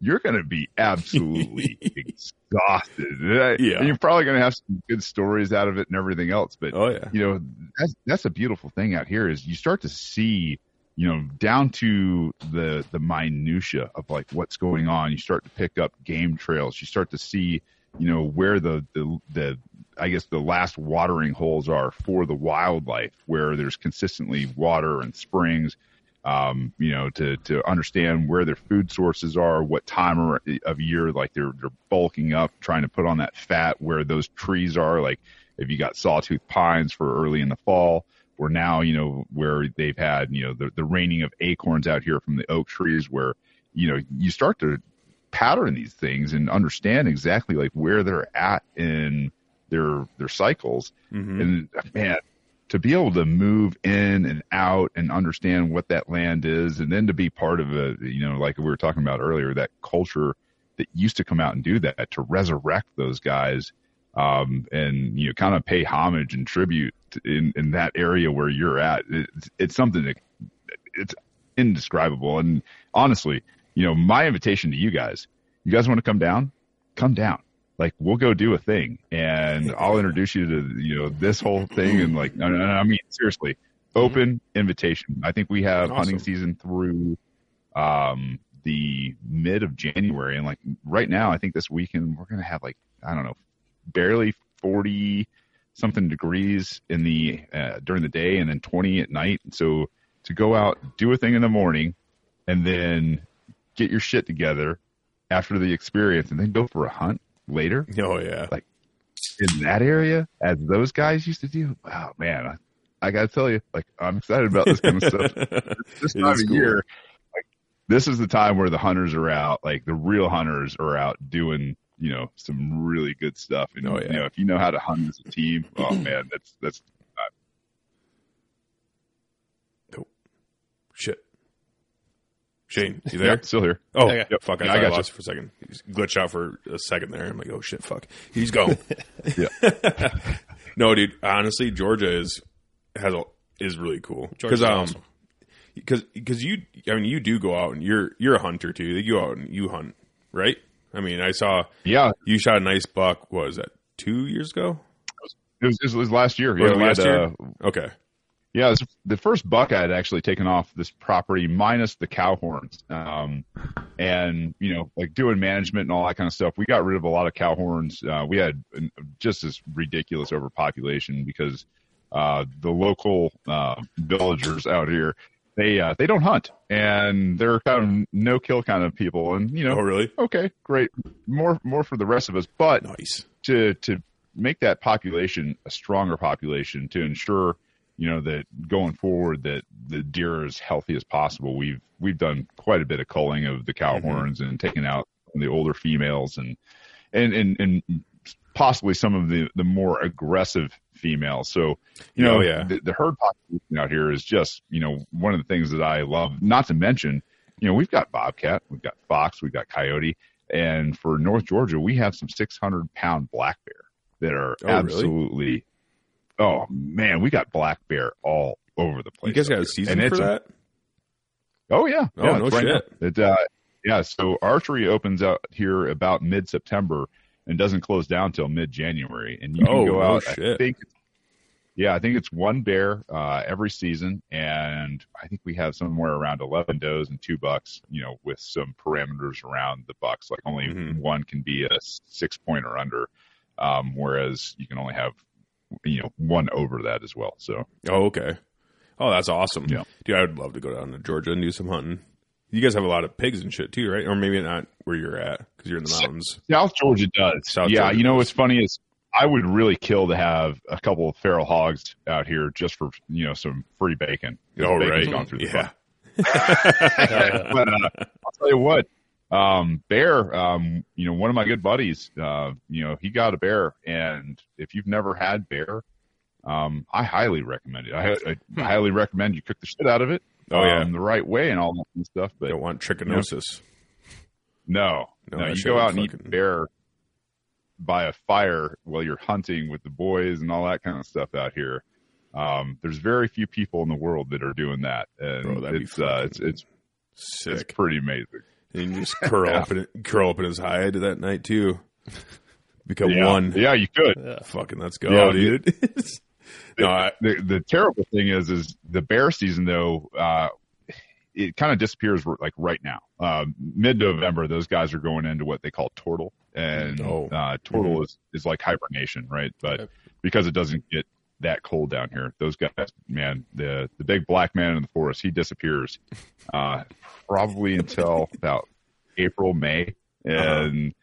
You're going to be absolutely exhausted. Yeah. And you're probably going to have some good stories out of it and everything else. But Oh yeah. you know that's that's a beautiful thing out here is you start to see you know down to the the minutia of like what's going on you start to pick up game trails you start to see you know where the the the I guess the last watering holes are for the wildlife where there's consistently water and springs um, you know, to, to understand where their food sources are, what time of year, like they're, they're bulking up, trying to put on that fat where those trees are. Like if you got sawtooth pines for early in the fall, or now, you know, where they've had, you know, the, the raining of acorns out here from the oak trees where, you know, you start to pattern these things and understand exactly like where they're at in their, their cycles. hmm And man, to be able to move in and out and understand what that land is, and then to be part of a, you know, like we were talking about earlier, that culture that used to come out and do that to resurrect those guys, um, and you know, kind of pay homage and tribute in in that area where you're at. It's, it's something that it's indescribable. And honestly, you know, my invitation to you guys, you guys want to come down, come down. Like we'll go do a thing and I'll introduce you to, you know, this whole thing. And like, no, no, no, I mean, seriously, open invitation. I think we have hunting season through, um, the mid of January. And like right now, I think this weekend we're going to have like, I don't know, barely 40 something degrees in the, uh, during the day and then 20 at night. So to go out, do a thing in the morning and then get your shit together after the experience and then go for a hunt later. Oh yeah. Like, in that area as those guys used to do. Wow, man, I, I got to tell you, like I'm excited about this kind of stuff. this time of cool. year, like this is the time where the hunters are out, like the real hunters are out doing, you know, some really good stuff. And Oh, yeah. you know, if you know how to hunt as a team, oh man, that's that's Shit. Shane, you there? yeah, still here. Oh, Okay. yep, fuck! I, Yeah, I I, got you. lost you for a second. He just glitched out for a second there. I'm like, oh shit, fuck, he's gone. Yeah. no, dude. Honestly, Georgia is has a is really cool Georgia's um awesome. because because you I mean you do go out and you're you're a hunter too. You go out and you hunt, right? I mean, I saw Yeah, you shot a nice buck. What was that? Two years ago? it was, it was last year. Was Yeah, last had, year? uh, Okay. Yeah, this, the first buck I had actually taken off this property minus the cow horns. Um, and, you know, like doing management and all that kind of stuff, we got rid of a lot of cow horns. Uh, we had just this ridiculous overpopulation because, uh, the local, uh, villagers out here, they, uh, they don't hunt and they're kind of no kill kind of people. And, you know, Oh, really? okay, great. More, more for the rest of us. But, Nice. to to make that population a stronger population to ensure you know that going forward that the deer are as healthy as possible we've we've done quite a bit of culling of the cow Mhm. horns and taking out the older females and and and and possibly some of the the more aggressive females so you know Oh, yeah. the, the herd population out here is just you know one of the things that i love not to mention you know we've got bobcat we've got fox we've got coyote and for North Georgia, we have some 600 pound black bear that are Oh, really? Oh man, we got black bear all over the place. You guys got a season And for a- that? Oh yeah. Oh, yeah, no right shit. It, uh, yeah. So archery opens out here about mid September and doesn't close down till mid January. And you can Oh, go out. I shit. think. Yeah, I think it's one bear uh, every season, and I think we have somewhere around eleven does and two bucks. You know, with some parameters around the bucks, like only Mhm. one can be a six point or under, um, whereas you can only have you know one over that as well. So Oh, okay. Oh, that's awesome. Yeah. Dude, I would love to go down to Georgia and do some hunting. You guys have a lot of pigs and shit too, right? Or maybe not where you're at because you're in the mountains. South Georgia does. South yeah, Georgia you know does. what's funny is I would really kill to have a couple of feral hogs out here just for you know some free bacon. Oh, right. gone through the Yeah. but uh, I'll tell you what, um, bear. Um, you know, one of my good buddies. Uh, you know, he got a bear, and if you've never had bear, um, I highly recommend it. I, I highly recommend you cook the shit out of it. Hmm. Oh, yeah. um, the right way and all that kind of stuff. But Don't want trichinosis. no, No, no, you go out and eat fucking- bear by a fire while you're hunting with the boys and all that kind of stuff out here. Um, there's very few people in the world that are doing that, and Bro, it's, uh, it's it's it's Sick. pretty amazing. And you just curl Yeah. up in curl up in his hide that night too. Become yeah. one. Yeah, you could. Yeah. Fucking let's go, Yeah, dude. no, I, the the terrible thing is is the bear season though uh it kind of disappears like right now um mid november those guys are going into what they call turtle and Oh. uh turtle is is like hibernation right but Yep. because it doesn't get that cold down here those guys man the the big black man in the forest he disappears uh probably until about april may and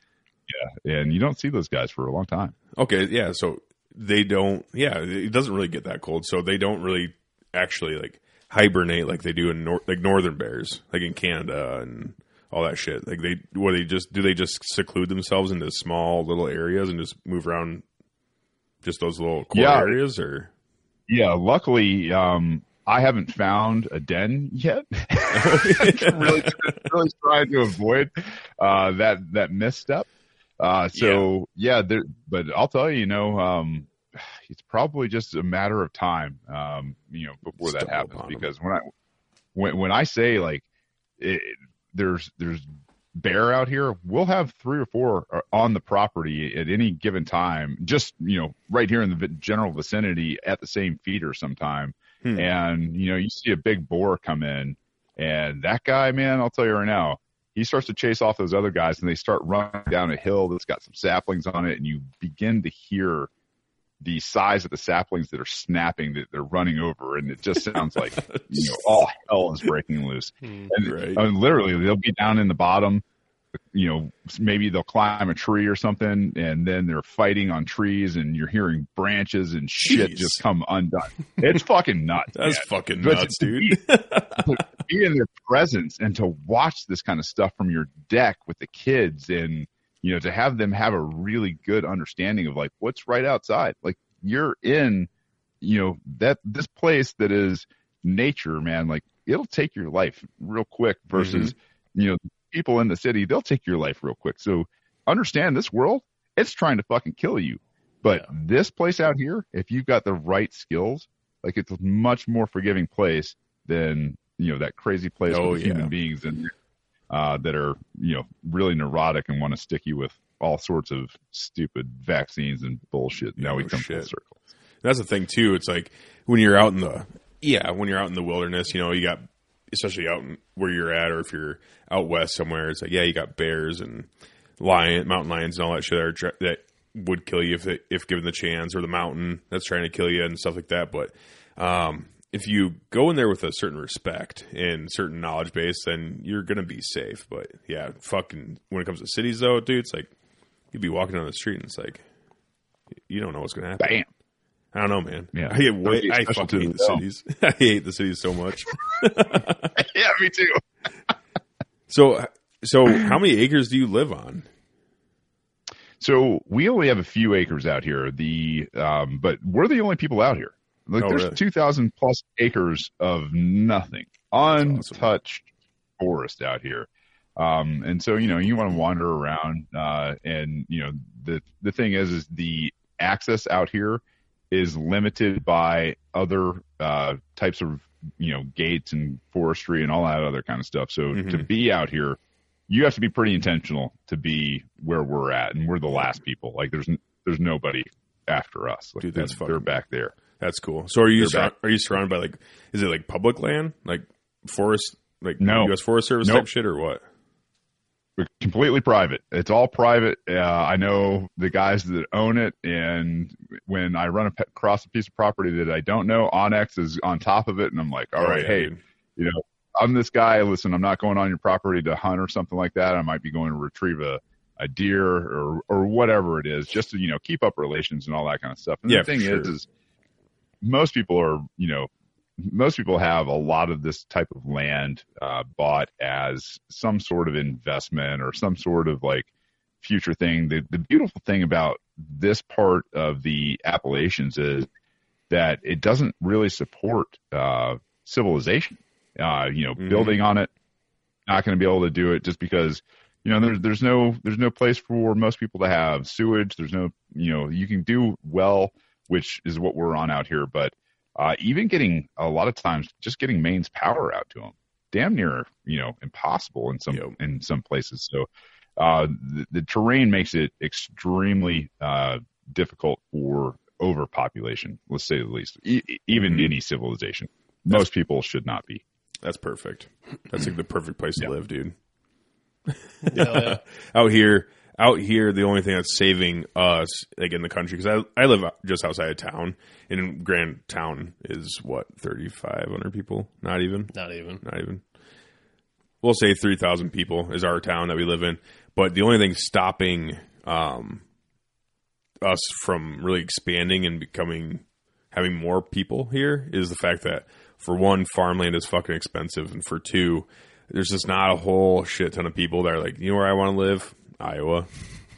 yeah and you don't see those guys for a long time okay, yeah. So they don't. Yeah, it doesn't really get that cold, so they don't really actually like hibernate like they do in nor- like northern bears, like in Canada and all that shit. Like they, what they just do? They just seclude themselves into small little areas and just move around, just those little core Yeah. areas, or Yeah, luckily, um, I haven't found a den yet. really, really trying to avoid uh, that that misstep. Uh, so yeah, there, but I'll tell you, you know, um, it's probably just a matter of time, um, you know, before that happens. Because when I when when I say like it, there's there's bear out here, we'll have three or four uh, on the property at any given time, just you know, right here in the general vicinity at the same feeder sometime. Hmm. And you know, you see a big boar come in, and that guy, man, I'll tell you right now, he starts to chase off those other guys, and they start running down a hill that's got some saplings on it, and you begin to hear the size of the saplings that are snapping that they're running over, and it just sounds like you know all hell is breaking loose. Hmm. And Right. I mean, literally, they'll be down in the bottom, you know, maybe they'll climb a tree or something, and then they're fighting on trees, and you're hearing branches and shit Jeez. just come undone. It's fucking nuts. That's man. fucking But nuts, dude. Be, be in their presence and to watch this kind of stuff from your deck with the kids, and you know, to have them have a really good understanding of like what's right outside. Like you're in, you know, that this place that is nature, man. Like it'll take your life real quick versus, Mm-hmm. you know, people in the city. They'll take your life real quick. So understand this world. It's trying to fucking kill you. But this place out here, if you've got the right skills, like it's a much more forgiving place than you know that crazy place Oh, with yeah. human beings in there uh, that are you know really neurotic and want to stick you with all sorts of stupid vaccines and bullshit. Now we Oh, come full circle. That's the thing too. It's like when you're out in the yeah, when you're out in the wilderness, you know, you got especially out where you're at, or if you're out west somewhere, it's like yeah, you got bears and lion, mountain lions, and all that shit that, are, that would kill you if it, if given the chance, or the mountain that's trying to kill you and stuff like that. But um, if you go in there with a certain respect and certain knowledge base, then you're gonna be safe. But yeah, fucking when it comes to cities though, dude, it's like you'd be walking down the street and it's like you don't know what's gonna happen. Bam. I don't know, man. Yeah. I, hate, way, I fucking hate the them. cities. I hate the cities so much. yeah, me too. So, so how many acres do you live on? So we only have a few acres out here. The um, but we're the only people out here. Like Oh, there's really? two thousand plus acres of nothing, awesome. untouched forest out here. Um, and so you know you want to wander around, uh, and you know the the thing is is the access out here is limited by other uh, types of you know gates and forestry and all that other kind of stuff. So Mhm. to be out here, you have to be pretty intentional to be where we're at, and we're the last people. Like there's there's nobody after us. Like, Dude, that's they're, fucking- they're back there. That's cool. So, are you back. are you surrounded by like is it like public land, like forest, like No. U.S. Forest Service Nope. type shit, or what? We're completely private. It's all private. Uh, I know the guys that own it, and when I run across a piece of property that I don't know, Onyx is on top of it, and I'm like, all Oh, right, yeah, hey, dude. you know, I'm this guy. Listen, I'm not going on your property to hunt or something like that. I might be going to retrieve a, a deer or or whatever it is, just to you know keep up relations and all that kind of stuff. And Yeah, the thing sure. is, is most people are you know most people have a lot of this type of land uh, bought as some sort of investment or some sort of like future thing. The the beautiful thing about this part of the Appalachians is that it doesn't really support uh, civilization. Uh, you know, Mhm. building on it, not going to be able to do it just because you know there's there's no there's no place for most people to have sewage. There's no you know you can do well, which is what we're on out here, but uh, even getting a lot of times just getting mains power out to them, damn near you know impossible in some Yep. in some places. So uh, the, the terrain makes it extremely uh, difficult for overpopulation. Let's say the least. E- even Mhm. any civilization, most people should not be. That's perfect. That's like the perfect place to Yeah. live, dude. Hell yeah. out here, out here, the only thing that's saving us, like in the country, because I I live just outside of town, and Grand Town is what thirty five hundred people, not even, Not even. not even. We'll say three thousand people is our town that we live in, but the only thing stopping um, us from really expanding and becoming having more people here is the fact that for one, farmland is fucking expensive, and for two, there's just not a whole shit ton of people that are like, you know where I want to live, Iowa.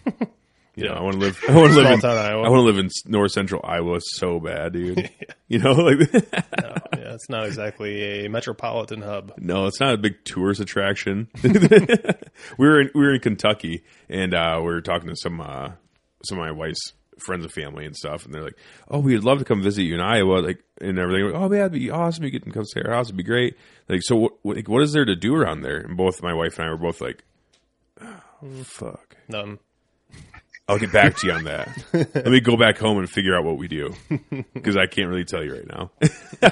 You know, I want to live. I want to live in. town Iowa. I want to live in north central Iowa so bad, dude. You know, like No, yeah, it's not exactly a metropolitan hub. no, it's not a big tourist attraction. we were in, we were in Kentucky, and uh, we were talking to some uh, some of my wife's friends and family and stuff, and they're like, "Oh, we'd love to come visit you in Iowa," like and everything. Like, oh, yeah, that'd be awesome. You get to come stay at our house; it'd be great. Like, so what? Like, what is there to do around there? And both my wife and I were both like, "Fuck." None. I'll get back to you on that. Let me go back home and figure out what we do because I can't really tell you right now.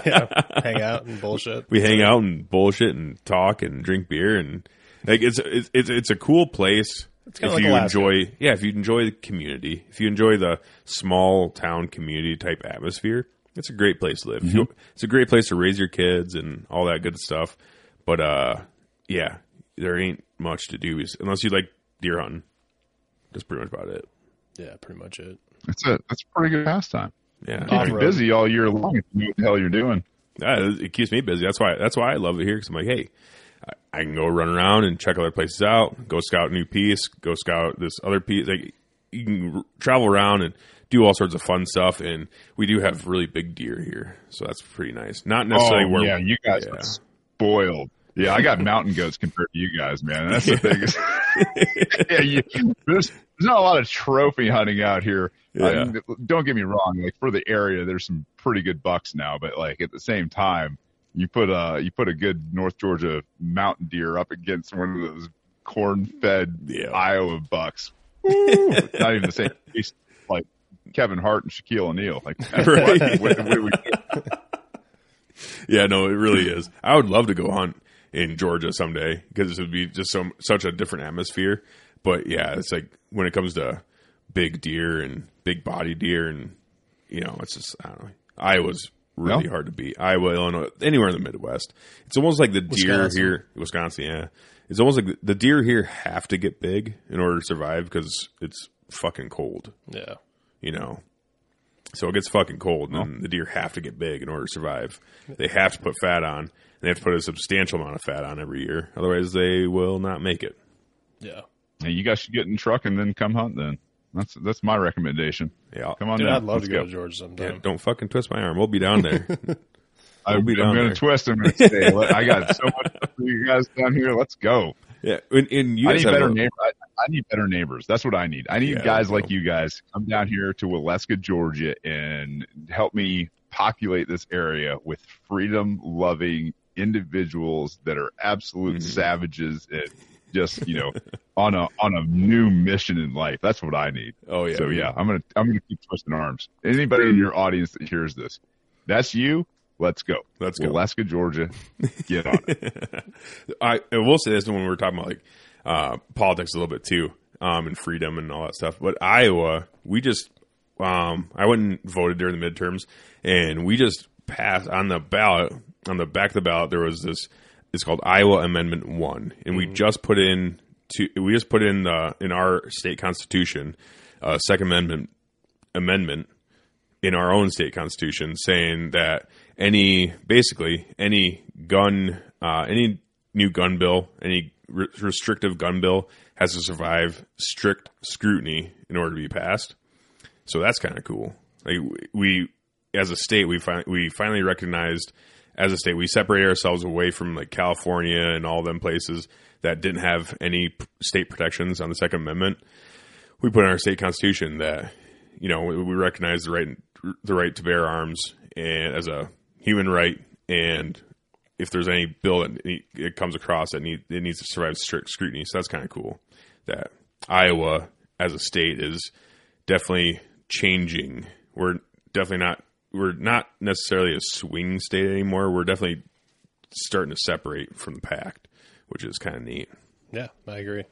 Yeah, hang out and bullshit. we hang out and bullshit and talk and drink beer and like it's it's it's, it's a cool place if like you Alaska. enjoy yeah if you enjoy the community if you enjoy the small town community type atmosphere it's a great place to live Mm-hmm. It's a great place to raise your kids and all that good stuff but uh yeah there ain't much to do unless you like deer hunting. That's pretty much about it. Yeah, pretty much it. That's it. that's a pretty good pastime. Yeah, Keep you busy all year long if you know what the hell you're doing. Yeah, it keeps me busy. That's why. That's why I love it here because I'm like, hey, I, I can go run around and check other places out. Go scout a new piece. Go scout this other piece. Like you can r- travel around and do all sorts of fun stuff. And we do have really big deer here, so that's pretty nice. Not necessarily Oh, where. yeah, you guys yeah. are spoiled. Yeah, I got mountain goats compared to you guys, man. That's the biggest. yeah, you, there's there's not a lot of trophy hunting out here. I mean, don't get me wrong. Like for the area, there's some pretty good bucks now, but like at the same time, you put a you put a good North Georgia mountain deer up against one of those corn-fed Yeah. Iowa bucks. Not even the same like Kevin Hart and Shaquille O'Neal. Like, Right. what, what, what? Yeah, no, it really is. I would love to go hunt in Georgia someday because it would be just so such a different atmosphere. But yeah, it's like when it comes to big deer and big body deer, and you know, it's just I don't know. Iowa's really No. hard to beat. Iowa, Illinois, anywhere in the Midwest. It's almost like the deer Wisconsin. here, Wisconsin. Yeah, it's almost like the, the deer here have to get big in order to survive because it's fucking cold Yeah. you know. So it gets fucking cold, and oh. the deer have to get big in order to survive. They have to put fat on, and they have to put a substantial amount of fat on every year. Otherwise, they will not make it. Yeah. Hey, you guys should get in the truck and then come hunt. Then that's that's my recommendation. Yeah, I'll- Come on Dude, down. I'd love Let's to go, go. to Georgia yeah, sometime. don't fucking twist my arm. We'll be down there. I, I'm be down going there. to twist. I'm going to say, let- I got so much for you guys down here. Let's go. yeah, and, and you I guys need have better a- neighbors. I, I need better neighbors. That's what I need. I need Yeah, guys like you guys come down here to Waleska, Georgia, and help me populate this area with freedom-loving individuals that are absolute Mhm. savages and just you know on a on a new mission in life. That's what I need. Oh yeah, so yeah, I'm gonna I'm gonna keep twisting arms. Anybody in your audience that hears this, that's you. Let's go. Let's go. Waleska, Georgia. Get on it. I, I will say this when we were talking about like uh, politics a little bit too, um, and freedom and all that stuff. But Iowa, we just um, I went and voted during the midterms, and we just passed on the ballot on the back of the ballot. There was this. It's called Iowa Amendment One, and we just put in to we just put in uh, in our state constitution uh, Second Amendment amendment in our own state constitution saying that any basically any gun uh, any new gun bill any re- restrictive gun bill has to survive strict scrutiny in order to be passed. So that's kind of cool. Like we as a state we fin- we finally recognized as a state we separate ourselves away from like California and all them places that didn't have any p- state protections on the second amendment. We put in our state constitution that you know we, we recognize the right the right to bear arms and as a human right and if there's any bill that ne- it comes across that need it needs to survive strict scrutiny so that's kind of cool that Iowa as a state is definitely changing we're definitely not we're not necessarily a swing state anymore we're definitely starting to separate from the pact which is kind of neat Yeah, I agree.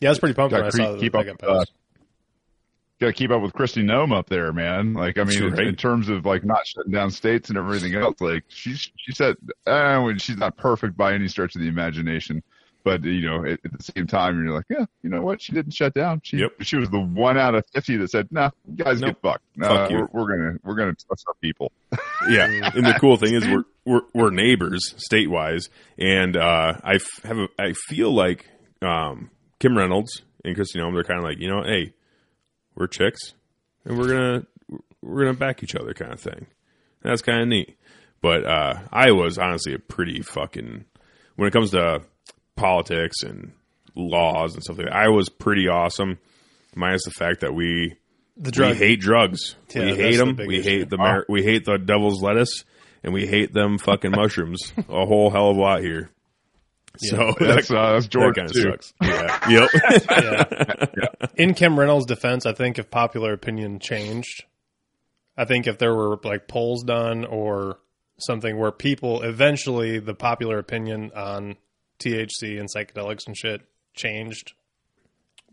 Yeah, I was pretty pumped when I saw keep- that keep up got uh, passed. Got to keep up with Kristi Noem up there, man. Like, I mean, right. in terms of like not shutting down states and everything else, like she's she said, when she's not perfect by any stretch of the imagination, but you know, at, at the same time, you're like, yeah, you know what? She didn't shut down. She Yep. she was the one out of fifty that said, nah, you guys Nope. get fucked. Uh, Fuck. We're, we're gonna we're gonna trust our people. yeah, and the cool thing is we're we're, we're neighbors state wise, and uh, I f- have a, I feel like um, Kim Reynolds and Kristi Noem, they're kind of like you know, hey, we're chicks, and we're gonna we're gonna back each other, kind of thing. That's kind of neat. But uh, Iowa's honestly a pretty fucking when it comes to politics and laws and stuff like that. Iowa's pretty awesome, minus the fact that we The drug. we hate drugs. Yeah, we hate them. big We issue. hate the mar- we hate the devil's lettuce, and we hate them fucking mushrooms a whole hell of a lot here. So That's that, uh, that's that kind of too. sucks. Yeah. yep. yeah. In Kim Reynolds' defense, I think if popular opinion changed, I think if there were like polls done or something where people eventually the popular opinion on THC and psychedelics and shit changed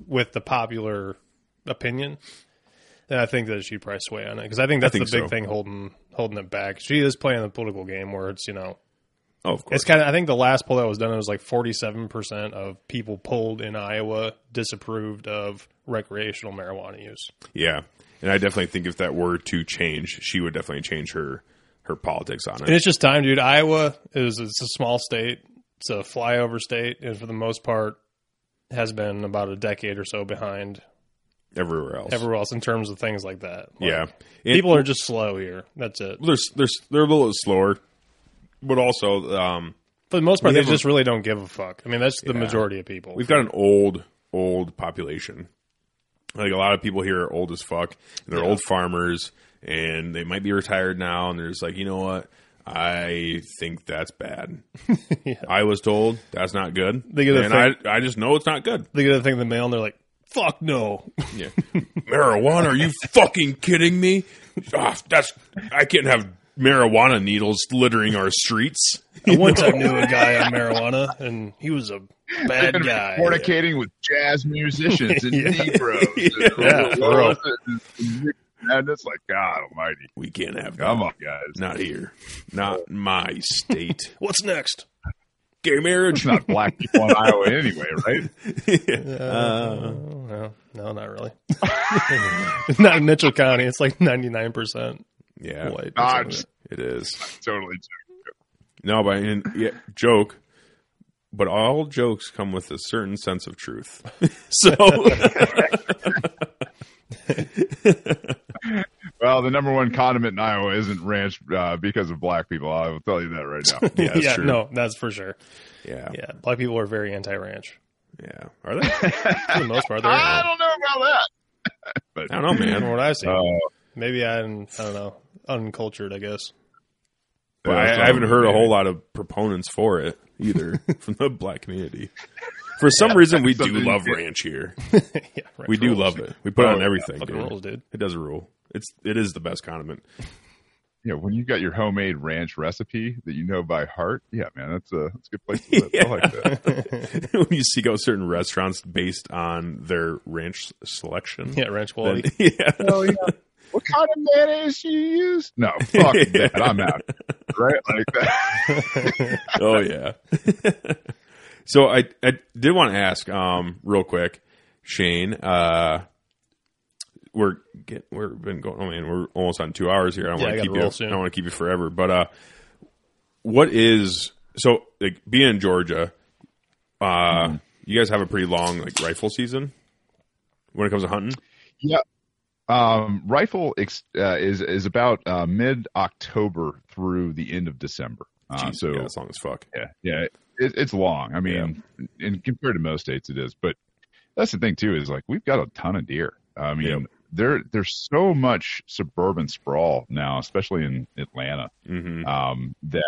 with the popular opinion, then I think that she'd probably sway on it because I think that's think the big so. thing holding holding it back. She is playing the political game where it's you know Oh, of course. It's kind of. I think the last poll that was done it was like forty-seven percent of people polled in Iowa disapproved of recreational marijuana use. yeah, and I definitely think if that were to change, she would definitely change her her politics on it. And it. it's just time, dude. Iowa is it's a small state. It's a flyover state, and for the most part, has been about a decade or so behind Everywhere else, everywhere else in terms of things like that. Like, yeah. And- people are just slow here. That's it. they're they're they're a little slower, but also um, For the most part, they just really don't give a fuck. I mean, that's the Yeah. majority of people. we've got an old old population. Like a lot of people here are old as fuck, and they're old farmers, and they might be retired now, and they're just like, you know what? I think that's bad. I was told that's not good, They get and thing- I I just know it's not good. they get a thing in the mail, and they're like, "Fuck no." Yeah. marijuana? Are you fucking kidding me? Ah, that's I can't have marijuana needles littering our streets. I one time knew a guy on marijuana, and he was a bad guy. fornicating with jazz musicians and Yeah. Negroes. Yeah, for real. And it's like, God almighty. We can't have that. Come on, guys. Not here. Not in my state. What's next? Gay marriage. It's not black people in Iowa anyway, right? Uh, no, no, not really. not in Mitchell County. It's like ninety nine percent Yeah, white. or Ah, just- it is. Totally. No, but and, yeah, joke. But all jokes come with a certain sense of truth. so Well, the number one condiment in Iowa isn't ranch uh, because of black people. I will tell you that right now. yeah, that's yeah, true. no, that's for sure. Yeah, Yeah, black people are very anti-ranch yeah. Are they? for the most part. They're, I don't know about that. but I don't know, man. from what I see, uh, maybe I'm I don't know uncultured. I guess. But I, I haven't heard a whole lot of proponents for it either from the black community. For some reason, we do Something- love ranch here. yeah, ranch We do rules. love it. We put it Oh, on everything. Fucking dude. rules, dude. It does a rule. It's it is the best condiment. Yeah, when you got your homemade ranch recipe that you know by heart, yeah, man, that's a that's a good place to live. I like that. when you seek out certain restaurants based on their ranch selection. Yeah, ranch then- quality. yeah. Oh yeah. What kind of mayonnaise do you use? No, fuck that. I'm out. Right, like that. Oh yeah. so I I did want to ask um real quick, Shane. Uh, we're get we're been going. I mean, we're almost on two hours here. I don't Yeah, want to keep you. soon. I don't want to keep you forever. But uh, what is so like being in Georgia? Uh, Mm-hmm. you guys have a pretty long like rifle season when it comes to hunting. Yeah. Um, rifle ex- uh, is is about uh, mid October through the end of December. Uh, Jeez, so yeah, as long as fuck. yeah, yeah, it, it's long. I mean, and compared to most states, it is. But that's the thing too is like we've got a ton of deer. I mean, Yep. there there's so much suburban sprawl now, especially in Atlanta, hmm um, that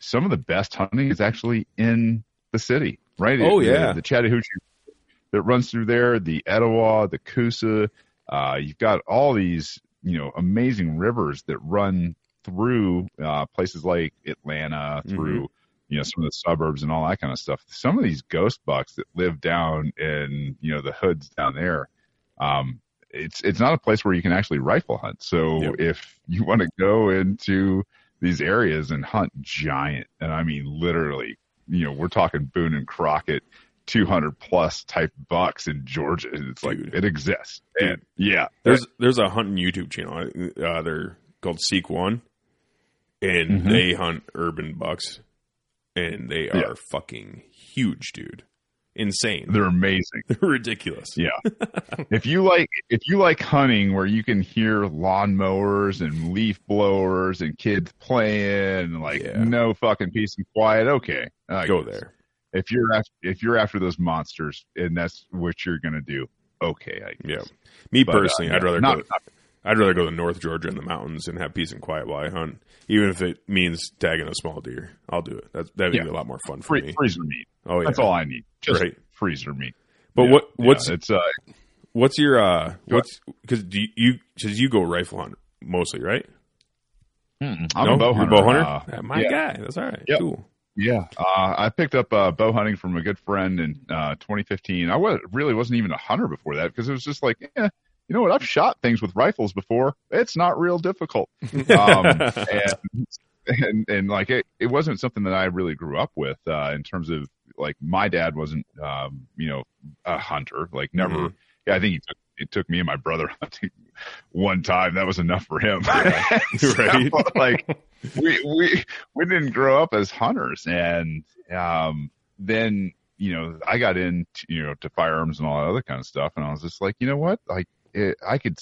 some of the best hunting is actually in the city, right? Oh, The- yeah. the, Chattahoochee that runs through there, the Etowah, the Coosa. Uh, you've got all these, you know, amazing rivers that run through uh, places like Atlanta, through you know some of the suburbs and all that kind of stuff. Some of these ghost bucks that live down in you know the hoods down there. Um, it's it's not a place where you can actually rifle hunt. So Yep. if you want to go into these areas and hunt giant, and I mean literally, you know, we're talking Boone and Crockett, 200 plus type bucks in Georgia. It's like Dude. it exists. Dude. And yeah, There's there's a hunting YouTube channel. Uh, they're called Seek One, and Mhm. they hunt urban bucks, and they are Yeah. fucking huge, dude. Insane. they're amazing. They're ridiculous. Yeah. if you like if you like hunting where you can hear lawnmowers and leaf blowers and kids playing and like Yeah. no fucking peace and quiet, okay. I Go guess. there. If you're after, if you're after those monsters and that's what you're gonna do, okay. I Yeah. Me But, uh, personally, I'd yeah, rather not- go. I'd rather go to North Georgia in the mountains and have peace and quiet while I hunt, even if it means tagging a small deer. I'll do it. That's, that'd Yeah. be a lot more fun for Free, me. freezer meat. Oh yeah. That's all I need. Just Right. freezer meat. But Yeah, what yeah, what's it's uh what's your uh what's because do you because you go rifle hunt mostly right? I'm no? a bow You're hunter. bow hunter. Uh, my yeah. guy. That's all right. Yep. Cool. Yeah, uh, I picked up uh, bow hunting from a good friend in uh, 2015. I was, really wasn't even a hunter before that because it was just like, eh, you know what? I've shot things with rifles before. It's not real difficult. Um, and and and like it, it wasn't something that I really grew up with uh, in terms of like my dad wasn't um, you know a hunter like never Mhm. yeah I think he took it took me and my brother hunting one time that was enough for him So, Right. like we we we didn't grow up as hunters. And um then you know I got into you know to firearms and all that other kind of stuff. And I was just like you know what? Like it, I could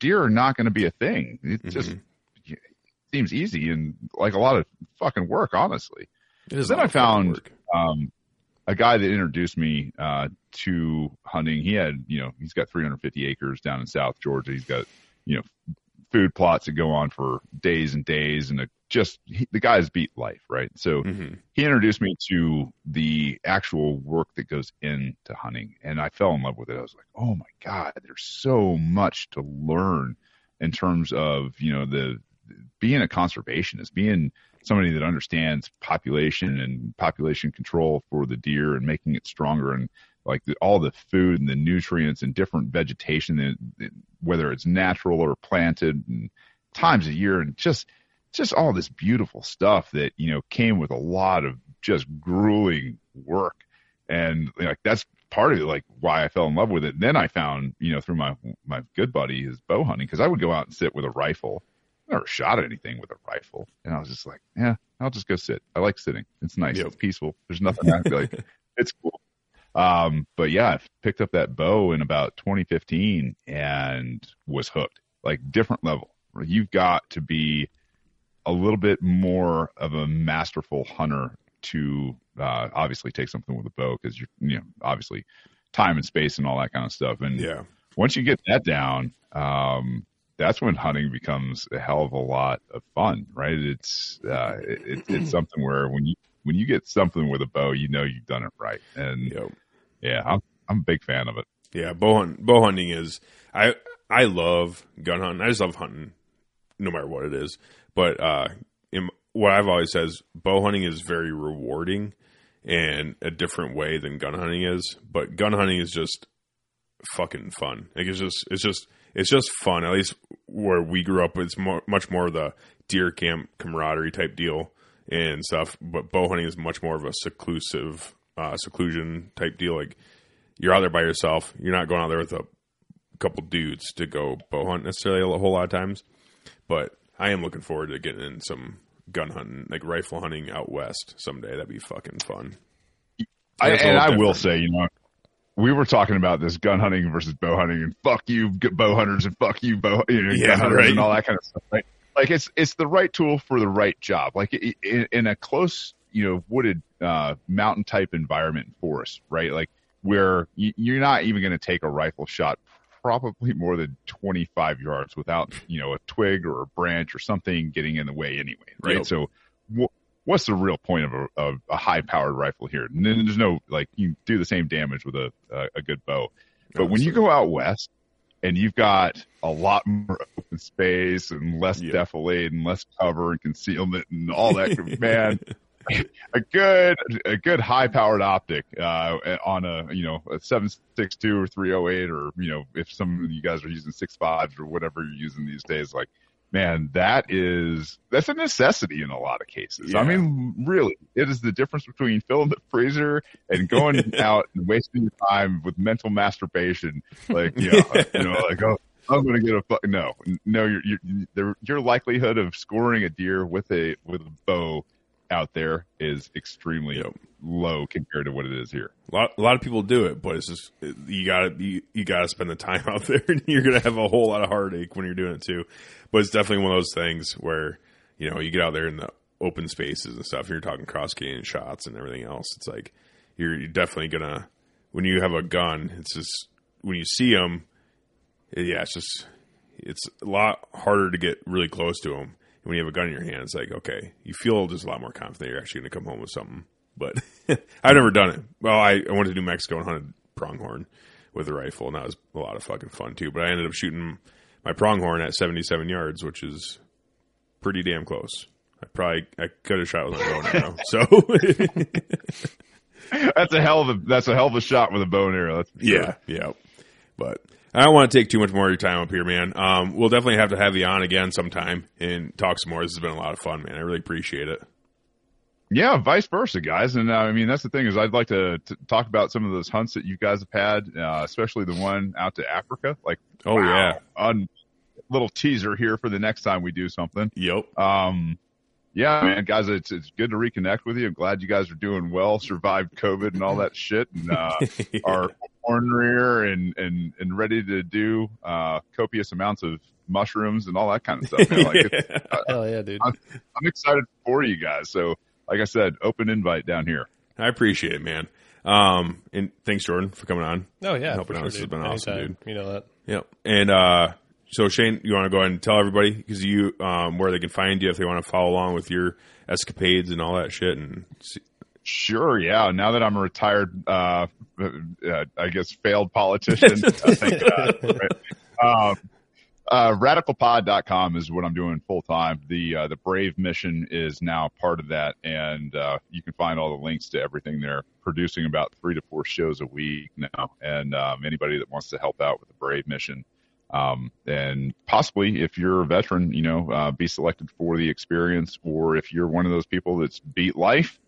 deer are not going to be a thing. It just Mhm. seems easy and like a lot of fucking work honestly. It is Then I found- work. um, a guy that introduced me uh, to hunting. He had, you know, he's got 350 acres down in South Georgia. He's got, you know, food plots that go on for days and days, and it just he, the guy's beat life, right? So Mhm. he introduced me to the actual work that goes into hunting, and I fell in love with it. I was like, oh my god, there's so much to learn in terms of you know the being a conservationist, being somebody that understands population and population control for the deer and making it stronger and like the, all the food and the nutrients and different vegetation that, that- whether it's natural or planted and times a year and just just all this beautiful stuff that you know came with a lot of just grueling work. And like that's part of it like why I fell in love with it. Then I found you know through my my good buddy his bow hunting because I would go out and sit with a rifle never shot anything with a rifle. And I was just like yeah I'll just go sit. I like sitting. It's nice. Yep. it's peaceful. There's nothing I feel like it's cool. Um but yeah I picked up that bow in about 2015 and was hooked. Like different level. You've got to be a little bit more of a masterful hunter to uh, obviously take something with a bow because you're you know obviously time and space and all that kind of stuff. And Yeah. once you get that down um that's when hunting becomes a hell of a lot of fun right it's uh it, it, it's something where when you when you get something with a bow you know you've done it right and Yep. yeah i'm i'm a big fan of it Yeah, bow hunt, bow hunting is I I love gun hunting. I just love hunting, no matter what it is. But uh, in, what I've always said is bow hunting is very rewarding and a different way than gun hunting is. But gun hunting is just fucking fun. Like it's just it's just it's just fun. At least where we grew up, it's more, much more of the deer camp camaraderie type deal and stuff. But bow hunting is much more of a seclusive uh, seclusion type deal. Like you're out there by yourself. You're not going out there with a couple dudes to go bow hunt necessarily a whole lot of times. But I am looking forward to getting in some gun hunting, like rifle hunting out west someday. That'd be fucking fun. I, and I will say, you know, we were talking about this gun hunting versus bow hunting, and fuck you, bow hunters, and fuck you, bow you know, Yeah, gun hunters, right. and all that kind of stuff. Right? Like it's it's the right tool for the right job. Like in, in a close, you know, wooded uh, mountain type environment and forest, right? Like where you, you're not even going to take a rifle shot probably more than 25 yards without you know a twig or a branch or something getting in the way anyway, right? Yep. So. Wh- What's the real point of a, of a high-powered rifle here? And then there's no like you do the same damage with a a, a good bow, but when you go out west and you've got a lot more open space and less Yeah. defilade and less cover and concealment and all that, man, a good a good high powered optic uh, on a you know a seven six two or three oh eight or you know if some of you guys are using six fives or whatever you're using these days, like man, that is that's a necessity in a lot of cases. I mean, really, it is the difference between filling the freezer and going out and wasting your time with mental masturbation. Like, you know, you know, like, oh, I'm going to get a fu-. no, no. Your your your likelihood of scoring a deer with a with a bow out there is extremely Yep. low compared to what it is here. A lot, a lot of people do it, but it's just you gotta you, you gotta spend the time out there, and you're gonna have a whole lot of heartache when you're doing it too. But it's definitely one of those things where you know you get out there in the open spaces and stuff. And You're talking cross canyon shots and everything else. It's like you're, you're definitely gonna when you have a gun. It's just when you see them, yeah, it's just it's a lot harder to get really close to them. When you have a gun in your hand, it's like okay, you feel just a lot more confident you're actually going to come home with something. But I've never done it. Well, I, I went to New Mexico and hunted pronghorn with a rifle, and that was a lot of fucking fun too. But I ended up shooting my pronghorn at 77 yards, which is pretty damn close. I probably I could have shot with my bow and arrow. So That's a hell of a that's a hell of a shot with a bow and arrow. Sure. yeah, yeah. But I don't want to take too much more of your time up here, man. Um, we'll definitely have to have you on again sometime and talk some more. This has been a lot of fun, man. I really appreciate it. Yeah, vice versa, guys. And uh, I mean, that's the thing is, I'd like to, to talk about some of those hunts that you guys have had, uh, especially the one out to Africa. Like, Oh, yeah. on little teaser here for the next time we do something. Yep. Um, yeah, man, guys, it's it's good to reconnect with you. I'm glad you guys are doing well, survived COVID and all that shit, and uh, are ornery and and and ready to do uh, copious amounts of mushrooms and all that kind of stuff. Man. Like, it's, Hell yeah, dude. I'm excited for you guys. So, like I said, open invite down here. I appreciate it, man. Um, and thanks, Jordan, for coming on. Oh yeah, Helping for out. sure, This has dude. been awesome, Anytime. You know that. Yep. And uh, so Shane, you want to go ahead and tell everybody because you um, where they can find you if they want to follow along with your escapades and all that shit. And see, Sure, yeah. Now that I'm a retired, uh, uh, I guess failed politician, I think, uh, right. um, uh, radicalpod.com is what I'm doing full time. The, uh, the Brave mission is now part of that. And, uh, you can find all the links to everything there, producing about three to four shows a week now. And, um, anybody that wants to help out with the Brave mission, um, and possibly if you're a veteran, you know, uh, be selected for the experience, or if you're one of those people that's beat life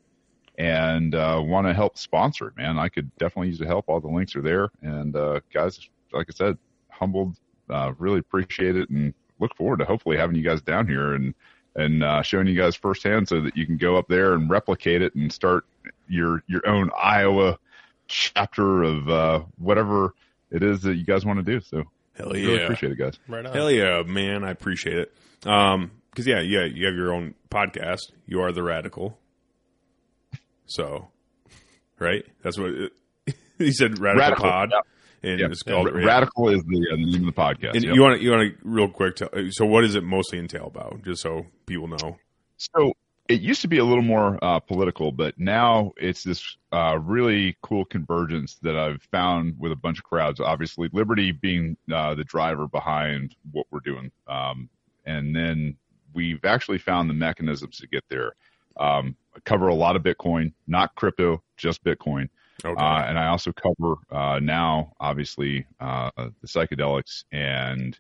and uh, want to help sponsor it, man, I could definitely use the help. All the links are there, and uh, guys, like I said, humbled, uh, really appreciate it, and look forward to hopefully having you guys down here and and uh, showing you guys firsthand so that you can go up there and replicate it and start your your own Iowa chapter of uh, whatever it is that you guys want to do. So hell really yeah, appreciate it, guys. Right on. hell yeah, man, I appreciate it. Um, because yeah, yeah, you have your own podcast. You are the radical. So, right? That's what it, he said. Radical, Radical, Pod, yeah. and it's called Ra- Radical is the, uh, the name of the podcast. And Yep. you want to you want to real quick tell so what does it mostly entail about just so people know So it used to be a little more uh, political, but now it's this uh, really cool convergence that I've found with a bunch of crowds. Obviously, Liberty being uh, the driver behind what we're doing, um, and then we've actually found the mechanisms to get there. Um, cover a lot of Bitcoin, not crypto, just Bitcoin. okay Uh, and I also cover uh, now, obviously, uh, the psychedelics and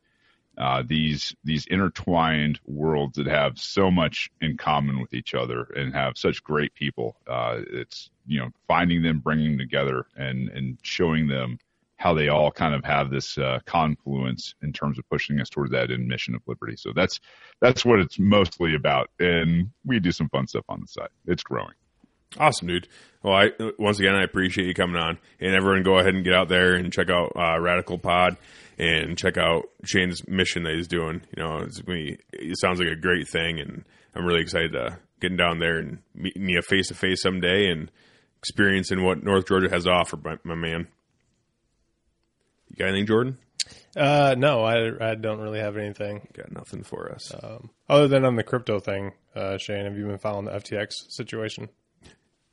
uh, these these intertwined worlds that have so much in common with each other and have such great people. Uh, it's you know finding them, bringing them together, and and showing them how they all kind of have this uh, confluence in terms of pushing us towards that end mission of liberty. So that's that's what it's mostly about, and we do some fun stuff on the side. It's growing. Awesome, dude. Well, I once again I appreciate you coming on, and everyone go ahead and get out there and check out uh, Radical Pod and check out Shane's mission that he's doing. You know, it's, we, it sounds like a great thing, and I'm really excited to getting down there and meeting you face to face someday and experiencing what North Georgia has to offer, my, my man. You got anything, Jordan? Uh, no, I, I don't really have anything Got nothing for us. um, other than on the crypto thing. Uh, Shane, have you been following the FTX situation?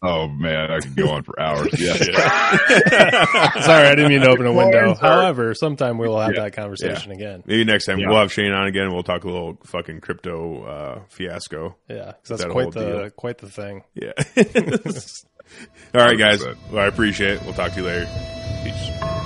Oh man, I could go on for hours. Yeah. Sorry, I didn't mean to open a window. However, sometime we will have Yeah. that conversation again. Maybe next time Yeah. we'll have Shane on again. and We'll talk a little fucking crypto uh, fiasco. Yeah, 'cause that's That quite the deal. quite the thing. Yeah. All right, guys. Well, I appreciate it. We'll talk to you later. Peace.